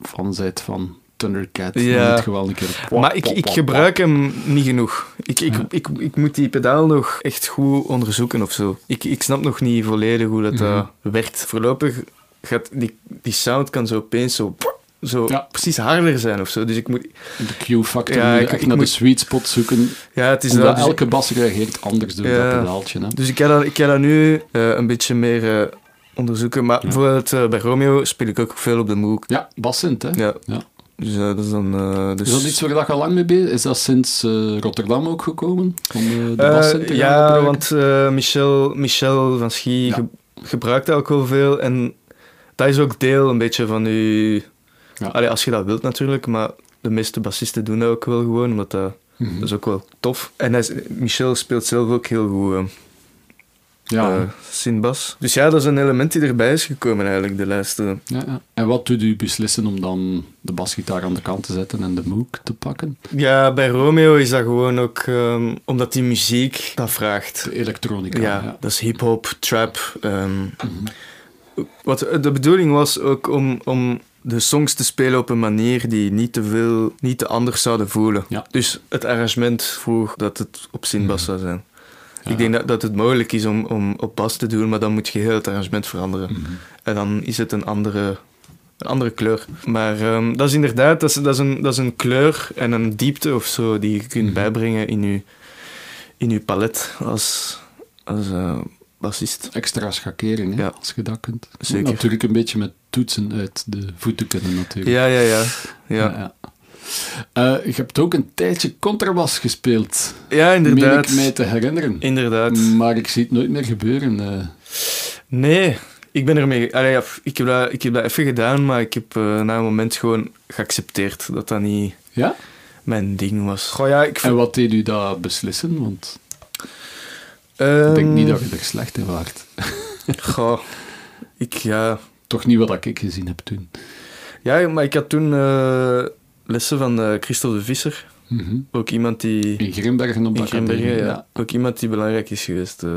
van zijt van Thundercat, Ja. moet een keer... Maar ik, ik gebruik hem niet genoeg. Ik, ik, Ja. ik, ik moet die pedaal nog echt goed onderzoeken of zo. Ik, ik snap nog niet volledig hoe dat, Mhm. eh, werkt. Voorlopig gaat die, die sound kan zo opeens zo zo Ja. precies harder zijn of zo. Dus ik moet... De Q-factor Ja, ik- echt ik naar moet- de sweet spot zoeken. Ja, het is dat. Dus, elke bas reageert anders door Ja. dat pedaaltje. Hè? dus ik ga dat, ik ga dat nu eh, een beetje meer eh, onderzoeken. Maar bijvoorbeeld eh, bij Romeo speel ik ook veel op de Moog. Ja, bassint, hè? Ja. Ja. Dus dat is dan... dus... Is dat iets waar je al lang mee bezig Is dat sinds Rotterdam ook gekomen? Om de bassint te gaan ja, want Michel, Michel van Schie ge- gebruikt dat ook wel veel. En dat is ook deel een beetje van je... Ja. Allee, als je dat wilt natuurlijk, maar de meeste bassisten doen dat ook wel gewoon, omdat dat, Mhm. dat is ook wel tof. En hij Michel speelt zelf ook heel goed eh ja, eh. Dus ja, dat is een element die erbij is gekomen eigenlijk, de laatste... ja, ja. En wat doet u beslissen om dan de basgitaar aan de kant te zetten en de Moog te pakken? Ja, bij Romeo is dat gewoon ook ehm, omdat die muziek dat vraagt. De elektronica. Ja, ja. dat is hip-hop, trap. ehm, Mhm. Wat de bedoeling was ook om, om de songs te spelen op een manier die niet te veel, niet te anders zouden voelen. Ja. Dus het arrangement vroeg dat het op zinbas zou zijn. Ja. Ik denk dat, dat het mogelijk is om, om op bas te doen, maar dan moet je heel het arrangement veranderen. Mhm. En dan is het een andere, een andere kleur. Maar ehm, dat is inderdaad, dat is, dat, is een, dat is een kleur en een diepte of zo die je kunt Mhm. bijbrengen in je, in je palet als, als eh, bassist. Extra schakering, hè, Ja. als je dat kunt. Zeker. Natuurlijk een beetje met toetsen uit de voeten kunnen, natuurlijk. Ja, ja, ja. Ja. Eh, je hebt ook een tijdje contrabas gespeeld. ja Meen inderdaad. ik mij te herinneren. Inderdaad. Maar ik zie het nooit meer gebeuren. eh. Nee, ik ben ermee... Allee, ik, heb dat, ik heb dat even gedaan, maar ik heb eh, na een moment gewoon geaccepteerd dat dat niet Ja? mijn ding was. Goh, ja, ik... En wat deed u dat beslissen? Want ik Ehm, denk niet dat je er slecht in waart. Goh, ik... Ja, Toch niet wat ik gezien heb toen. ja maar ik had toen eh, lessen van eh Christel de Visser. Mhm. Ook iemand die... In Grimbergen op de In Grimbergen, ja. Ook iemand die belangrijk is geweest. eh.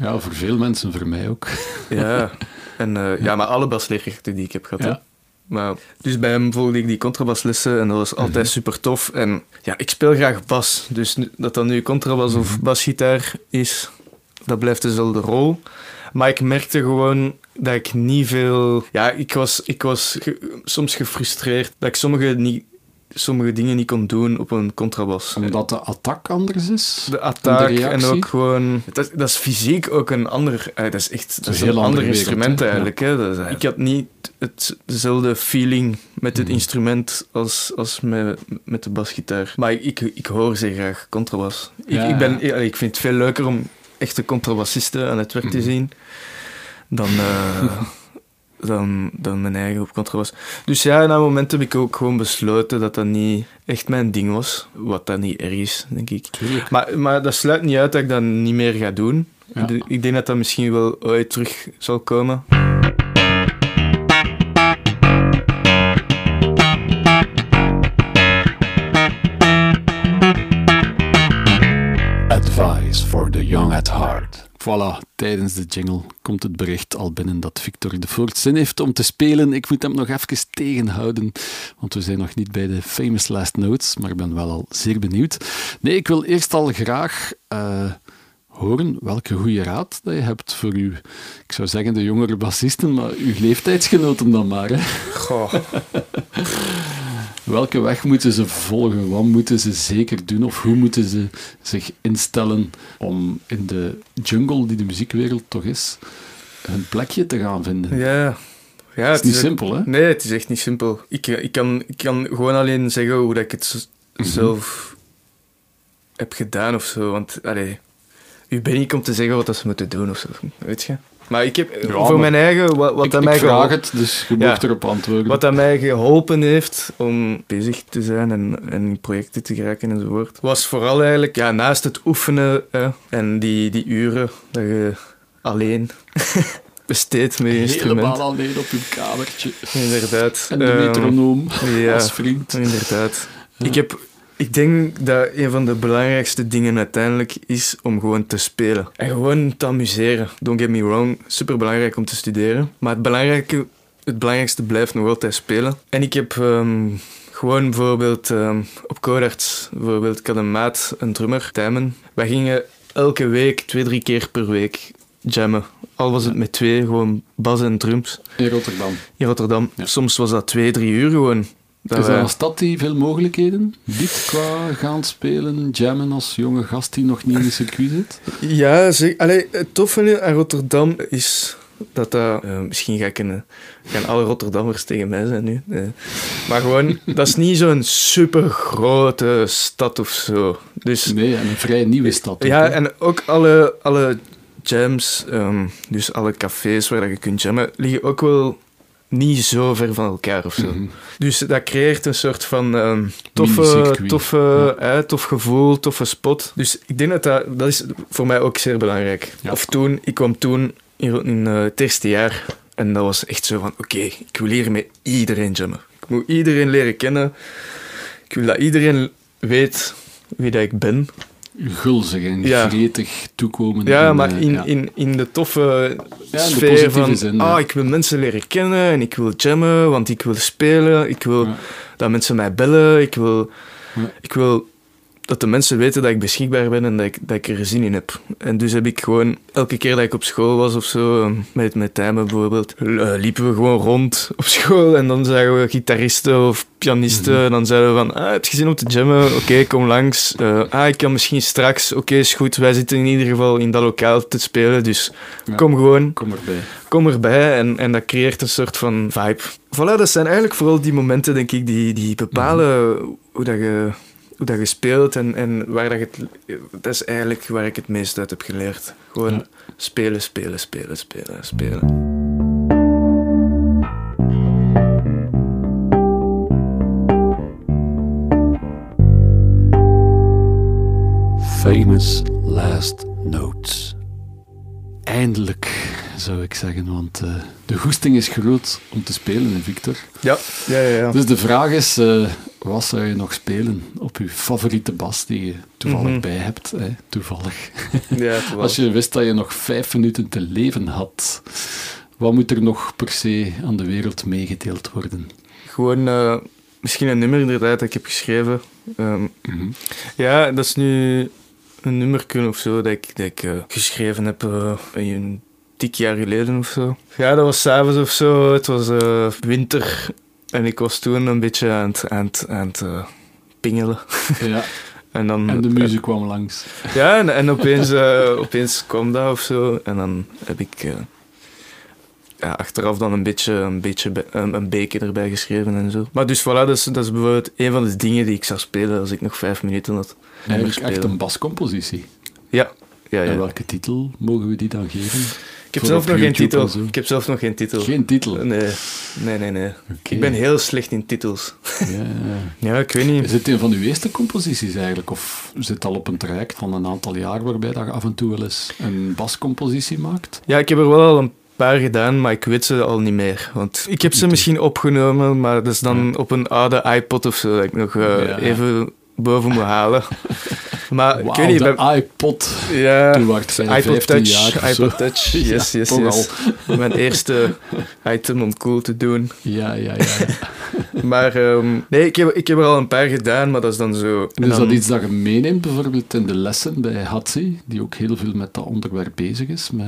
Ja, voor veel mensen, voor mij ook. ja. En, eh, ja, maar alle basleerkrachten die ik heb gehad. Ja. Maar, dus bij hem volgde ik die contrabaslessen en dat was altijd Mhm. super tof. En ja, ik speel graag bas. Dus nu- dat dat nu contrabas Mhm. of basgitaar is, dat blijft dezelfde rol. Maar ik merkte gewoon dat ik niet veel... Ja, ik was, ik was ge- soms gefrustreerd dat ik sommige, niet, sommige dingen niet kon doen op een contrabas. Omdat de attack anders is. De attack En de en, reactie? ook gewoon... Dat, dat is fysiek ook een ander... eh, dat is echt dat is een heel ander instrument wereld, eigenlijk. Hè? Dat is- ik had niet het, dezelfde feeling met het Mhm. instrument als, als met, met de basgitaar. Maar ik, ik, ik hoor zeer graag contrabas. Ik, Ja, ik, ben, ik vind het veel leuker om echte contrabassisten aan het werk te Mhm. zien dan... eh, dan, dan mijn eigen op contrabas. Dus ja, na een moment heb ik ook gewoon besloten dat dat niet echt mijn ding was. Wat dat niet erg is, denk ik. Tuurlijk. Maar, maar dat sluit niet uit dat ik dat niet meer ga doen. Ja. Ik denk dat dat misschien wel ooit terug zal komen. Voilà, tijdens de jingle komt het bericht al binnen dat Victor de Voort zin heeft om te spelen. Ik moet hem nog even tegenhouden, want we zijn nog niet bij de famous last notes, maar ik ben wel al zeer benieuwd. Nee, ik wil eerst al graag eh, horen welke goede raad dat je hebt voor uw, ik zou zeggen de jongere bassisten, maar uw leeftijdsgenoten dan maar. Goh. Welke weg moeten ze volgen? Wat moeten ze zeker doen? Of hoe moeten ze zich instellen om in de jungle die de muziekwereld toch is, hun plekje te gaan vinden? Ja. ja het is niet simpel, hè? Nee, het is echt niet simpel. Ik, ik, kan, ik kan gewoon alleen zeggen hoe dat ik het Mhm. zelf heb gedaan of zo. Want, allee, u ben ik om te zeggen wat dat ze moeten doen of zo. Weet je? Maar ik heb Ja, voor mijn eigen, wat, wat ik, ik mij vraag het, dus je Ja. erop antwoorden. Wat dat mij geholpen heeft om bezig te zijn en, en in projecten te geraken enzovoort, was vooral eigenlijk ja, naast het oefenen hè, en die, die uren dat je alleen besteedt met je instrument. Helemaal alleen op uw kamertje. Inderdaad. En de Ehm, metronoom ja, als vriend. inderdaad. Ik, heb, ik denk dat een van de belangrijkste dingen uiteindelijk is om gewoon te spelen. En gewoon te amuseren. Don't get me wrong, super belangrijk om te studeren. Maar het, belangrijke, het belangrijkste blijft nog altijd spelen. En ik heb ehm, gewoon bijvoorbeeld ehm, op Codarts, bijvoorbeeld, ik had een maat, een drummer, Tijmen. Wij gingen elke week, twee, drie keer per week jammen. Al was het met twee, gewoon bas en drums In Rotterdam. in Rotterdam. Ja. Soms was dat twee, drie uur gewoon. Dat Is wij- dat een stad die veel mogelijkheden biedt qua gaan spelen, jammen als jonge gast die nog niet in de circuit zit? Ja, zeg, allee, het toffe aan Rotterdam is dat dat... eh, misschien ga ik een, gaan alle Rotterdammers tegen mij zijn nu. eh. maar gewoon, dat is niet zo'n super grote stad of zo. Dus Nee, en een vrij nieuwe stad. ja, en ook alle, alle jams, ehm, dus alle cafés waar je kunt jammen, liggen ook wel niet zo ver van elkaar of zo. Mhm. Dus dat creëert een soort van ehm, toffe, toffe, eh, tof gevoel, toffe spot. Dus ik denk dat dat, dat is voor mij ook zeer belangrijk. Ja. Of toen, ik kwam toen in, in eh, het eerste jaar en dat was echt zo van, oké, ik wil hier met iedereen jammen. Ik moet iedereen leren kennen. Ik wil dat iedereen weet wie dat ik ben. Gulzig en Ja. gretig toekomen. Ja, maar in, ja. In, in de toffe Ja, in de sfeer van... zin, ah, ik wil mensen leren kennen en ik wil jammen, want ik wil spelen. Ik wil dat mensen mij bellen. Ik wil, ik wil dat de mensen weten dat ik beschikbaar ben en dat ik, dat ik er zin in heb. En dus heb ik gewoon... Elke keer dat ik op school was of zo, met, met Tijmen bijvoorbeeld, eh, liepen we gewoon rond op school en dan zagen we gitaristen of pianisten Mhm. en dan zeiden we van, ah, heb je zin om te jammen? Oké, kom langs. Eh, ah, ik kan misschien straks. Oké, is goed. Wij zitten in ieder geval in dat lokaal te spelen, dus Ja. kom gewoon Kom erbij. kom erbij en, en dat creëert een soort van vibe. Voilà, dat zijn eigenlijk vooral die momenten, denk ik, die, die bepalen hoe, dat je, hoe dat je speelt en, en waar dat je het... Dat is eigenlijk waar ik het meest uit heb geleerd. Gewoon Ja. spelen, spelen, spelen, spelen, spelen. Famous last notes. Eindelijk, zou ik zeggen, want eh, de goesting is groot om te spelen, hè, Victor. Ja, ja, ja. ja. Dus de vraag is, eh, wat zou je nog spelen op je favoriete bas die je toevallig Mhm. bij hebt? Hè? Toevallig. ja terwijl- Als je wist dat je nog vijf minuten te leven had, wat moet er nog per se aan de wereld meegedeeld worden? Gewoon eh, misschien een nummer inderdaad dat ik heb geschreven. Ehm, Mhm. ja, dat is nu een nummer of zo dat ik, dat ik eh, geschreven heb eh, een dik jaar geleden of zo. Ja, dat was s'avonds of zo. Het was eh, winter en ik was toen een beetje aan het, aan het, aan het pingelen. Ja, En, dan, en de muziek kwam langs. Ja, en, en opeens, opeens kwam dat of zo. En dan heb ik ja, achteraf dan een beetje, een, beetje be- een, een beker erbij geschreven en zo. Maar dus voilà, dat is, dat is bijvoorbeeld een van de dingen die ik zou spelen als ik nog vijf minuten had. Eigenlijk echt een bascompositie. Ja, ja, En ja. welke titel mogen we die dan geven? Ik heb zelf nog geen titel. en. Ik heb zelf nog geen titel. Geen titel. Nee, nee, nee. nee. Ik ben heel slecht in titels. Ja. Ja, ik weet niet. Is het een van uw eerste composities eigenlijk? Of zit het al op een traject van een aantal jaar waarbij dat je af en toe wel eens een bascompositie maakt? Ja, ik heb er wel al een paar gedaan, maar ik weet ze al niet meer. Want ik heb ze misschien opgenomen, maar dat is dan op een oude iPod of zo dat ik nog eh, Ja. even boven moet halen. Maar ik Wauw, weet niet, de bij- iPod. ja, Toen was ik iPod 15 Touch, jaar iPod Touch, Ja, yes, yes, yes. Mijn eerste item om cool te doen. Ja, ja, ja. ja. Maar ehm, nee, ik heb, ik heb er al een paar gedaan, maar dat is dan zo... En en is dan- dat iets dat je meeneemt, bijvoorbeeld in de lessen bij Hatsi, die ook heel veel met dat onderwerp bezig is, met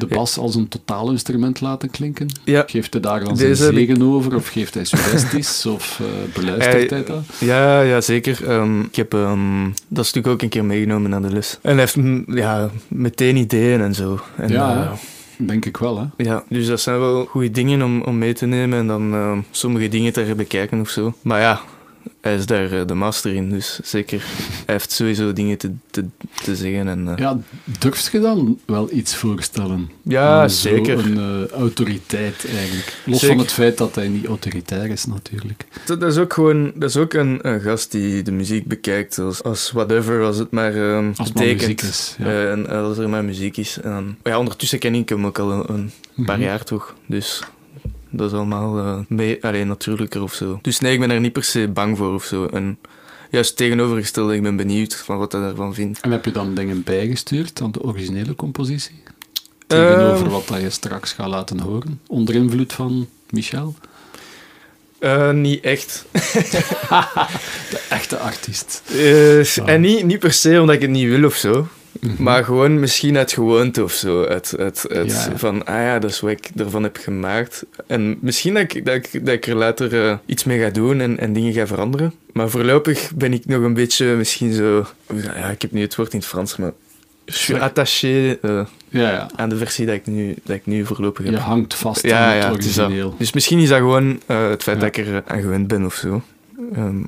de bas als een totaalinstrument laten klinken? Ja, Geeft hij daar dan zijn zegen over, of geeft hij suggesties, of eh, beluistert Hij- hij dat? Ja, ja zeker. Ehm, ik heb ehm, dat stuk ook een keer meegenomen naar de les. En hij heeft ja, meteen ideeën en zo. En, Ja, eh, denk ik wel, hè. ja, dus dat zijn wel goede dingen om, om mee te nemen en dan ehm, sommige dingen te bekijken of zo. Maar ja, hij is daar eh, de master in, dus zeker. Hij heeft sowieso dingen te, te, te zeggen. En, eh, Ja, durft je dan wel iets voorstellen? ja, zo zeker. een eh, autoriteit eigenlijk. Los Zeker. van het feit dat hij niet autoritair is, natuurlijk. Dat, dat is ook gewoon dat is ook een, een gast die de muziek bekijkt als, als whatever, als het maar Als maar betekent. muziek is. Ja. En als er maar muziek is. Ja, ondertussen ken ik hem ook al een, een paar Mhm. jaar toch. Dus dat is allemaal eh mee, allee, natuurlijker of zo. Dus nee, ik ben er niet per se bang voor of zo. En juist tegenovergestelde, ik ben benieuwd van wat hij daarvan vindt. En heb je dan dingen bijgestuurd aan de originele compositie? Tegenover Ehm. wat dat je straks gaat laten horen? Onder invloed van Michel? Eh, niet echt. De echte artiest. Eh, En niet, niet per se omdat ik het niet wil of zo. Maar gewoon misschien uit gewoonte of zo. Uit, uit, uit Ja, ja. Van, ah ja, dat is wat ik ervan heb gemaakt. En misschien dat ik, dat ik, dat ik er later eh, iets mee ga doen en, en dingen ga veranderen. Maar voorlopig ben ik nog een beetje misschien zo... Ja, ik heb nu het woord in het Frans, maar... Je suis attaché eh, Ja, ja. aan de versie dat ik nu, dat ik nu voorlopig heb. Je hangt vast Ja, aan het origineel. Dus misschien is dat gewoon eh, het feit dat ik er aan gewend ben of zo. Ehm,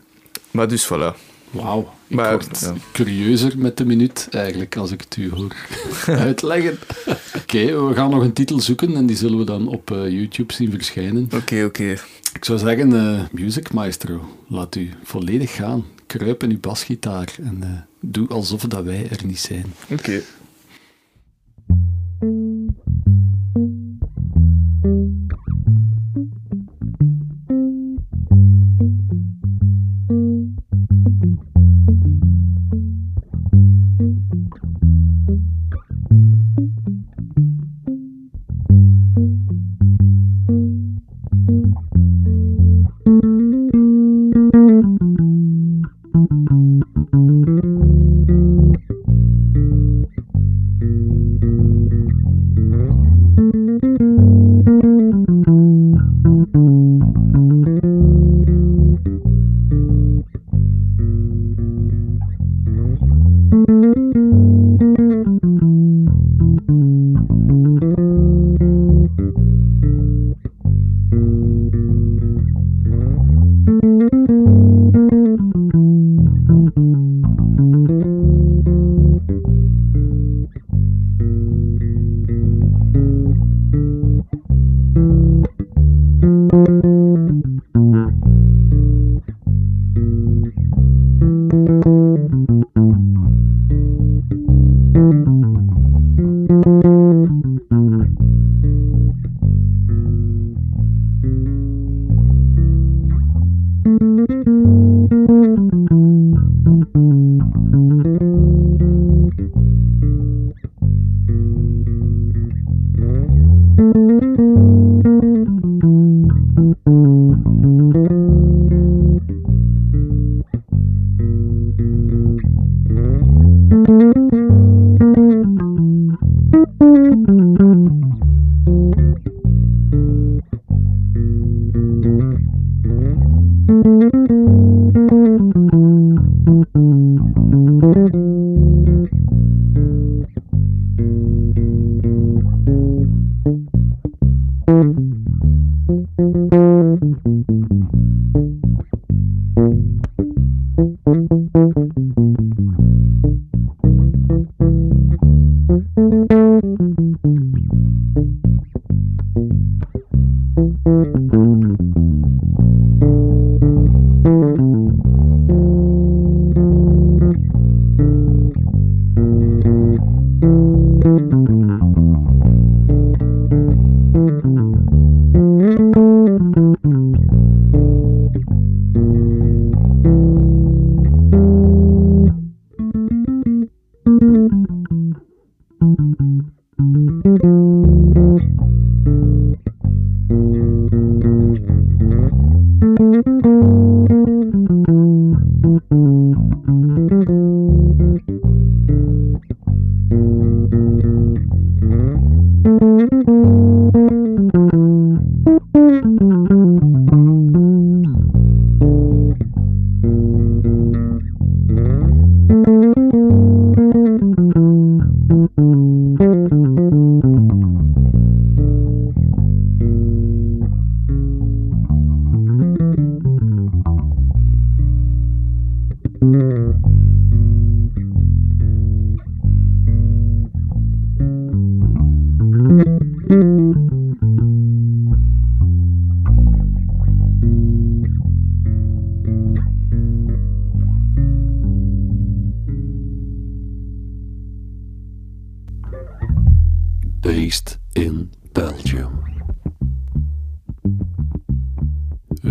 maar dus voilà. Wauw, ik Maar, word ja. curieuzer met de minuut eigenlijk, als ik het u hoor uitleggen. Oké, we gaan nog een titel zoeken en die zullen we dan op eh, YouTube zien verschijnen. Oké, oké. Ik zou zeggen, eh Music Maestro, laat u volledig gaan. Kruip in uw basgitaar en eh, doe alsof dat wij er niet zijn. Oké. Based in Belgium.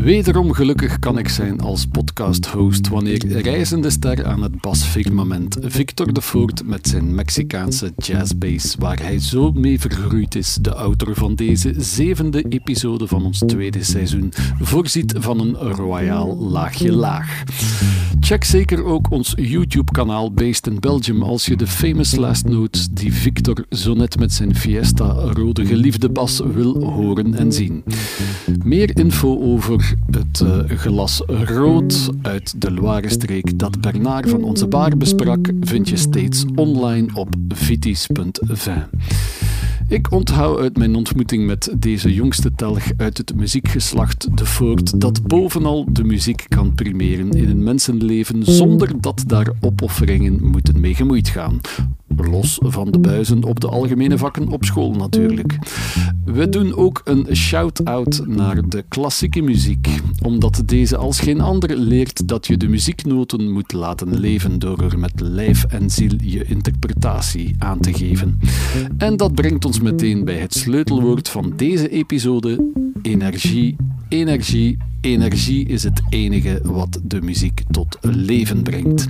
Wederom gelukkig kan ik zijn als podcast-host wanneer reizende ster aan het basfirmament Victor de Voort met zijn Mexicaanse jazzbass, waar hij zo mee vergroeid is, de autor van deze zevende episode van ons tweede seizoen, voorziet van een royaal laagje laag. Check zeker ook ons YouTube-kanaal Based in Belgium als je de famous last notes die Victor zo net met zijn Fiesta rode geliefde bas wil horen en zien. Meer info over het uh, glas rood uit de Loire-streek dat Bernard van onze bar besprak vind je steeds online op vitis.vin. Ik onthoud uit mijn ontmoeting met deze jongste telg uit het muziekgeslacht de Voort dat bovenal de muziek kan primeren in een mensenleven zonder dat daar opofferingen moeten mee gemoeid gaan. Los van de buizen op de algemene vakken op school natuurlijk. We doen ook een shout-out naar de klassieke muziek, omdat deze als geen ander leert dat je de muzieknoten moet laten leven door er met lijf en ziel je interpretatie aan te geven. En dat brengt ons meteen bij het sleutelwoord van deze episode: energie, energie, energie is het enige wat de muziek tot leven brengt.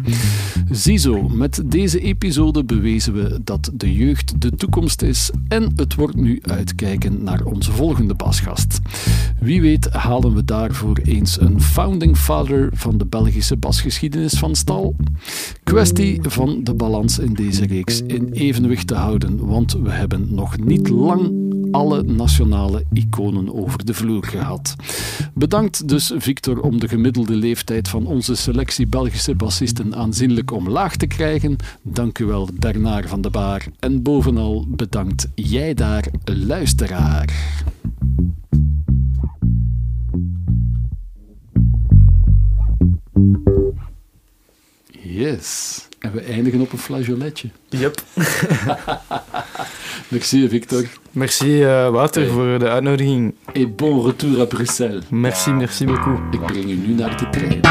Ziezo, met deze episode bewezen we dat de jeugd de toekomst is en het wordt nu uitkijken naar onze volgende basgast. Wie weet halen we daarvoor eens een founding father van de Belgische basgeschiedenis van stal. Kwestie van de balans in deze reeks in evenwicht te houden, want we hebben niet lang alle nationale iconen over de vloer gehad. Bedankt dus Victor om de gemiddelde leeftijd van onze selectie Belgische bassisten aanzienlijk omlaag te krijgen. Dank u wel Bernard van de Baar en bovenal bedankt jij daar luisteraar. Yes. En we eindigen op een flageoletje. Yep. Merci Victor. Merci uh, Wouter hey. voor de uitnodiging. Et bon retour à Bruxelles. Merci, merci beaucoup. Ik breng u nu naar de trein.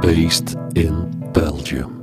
Based in Belgium.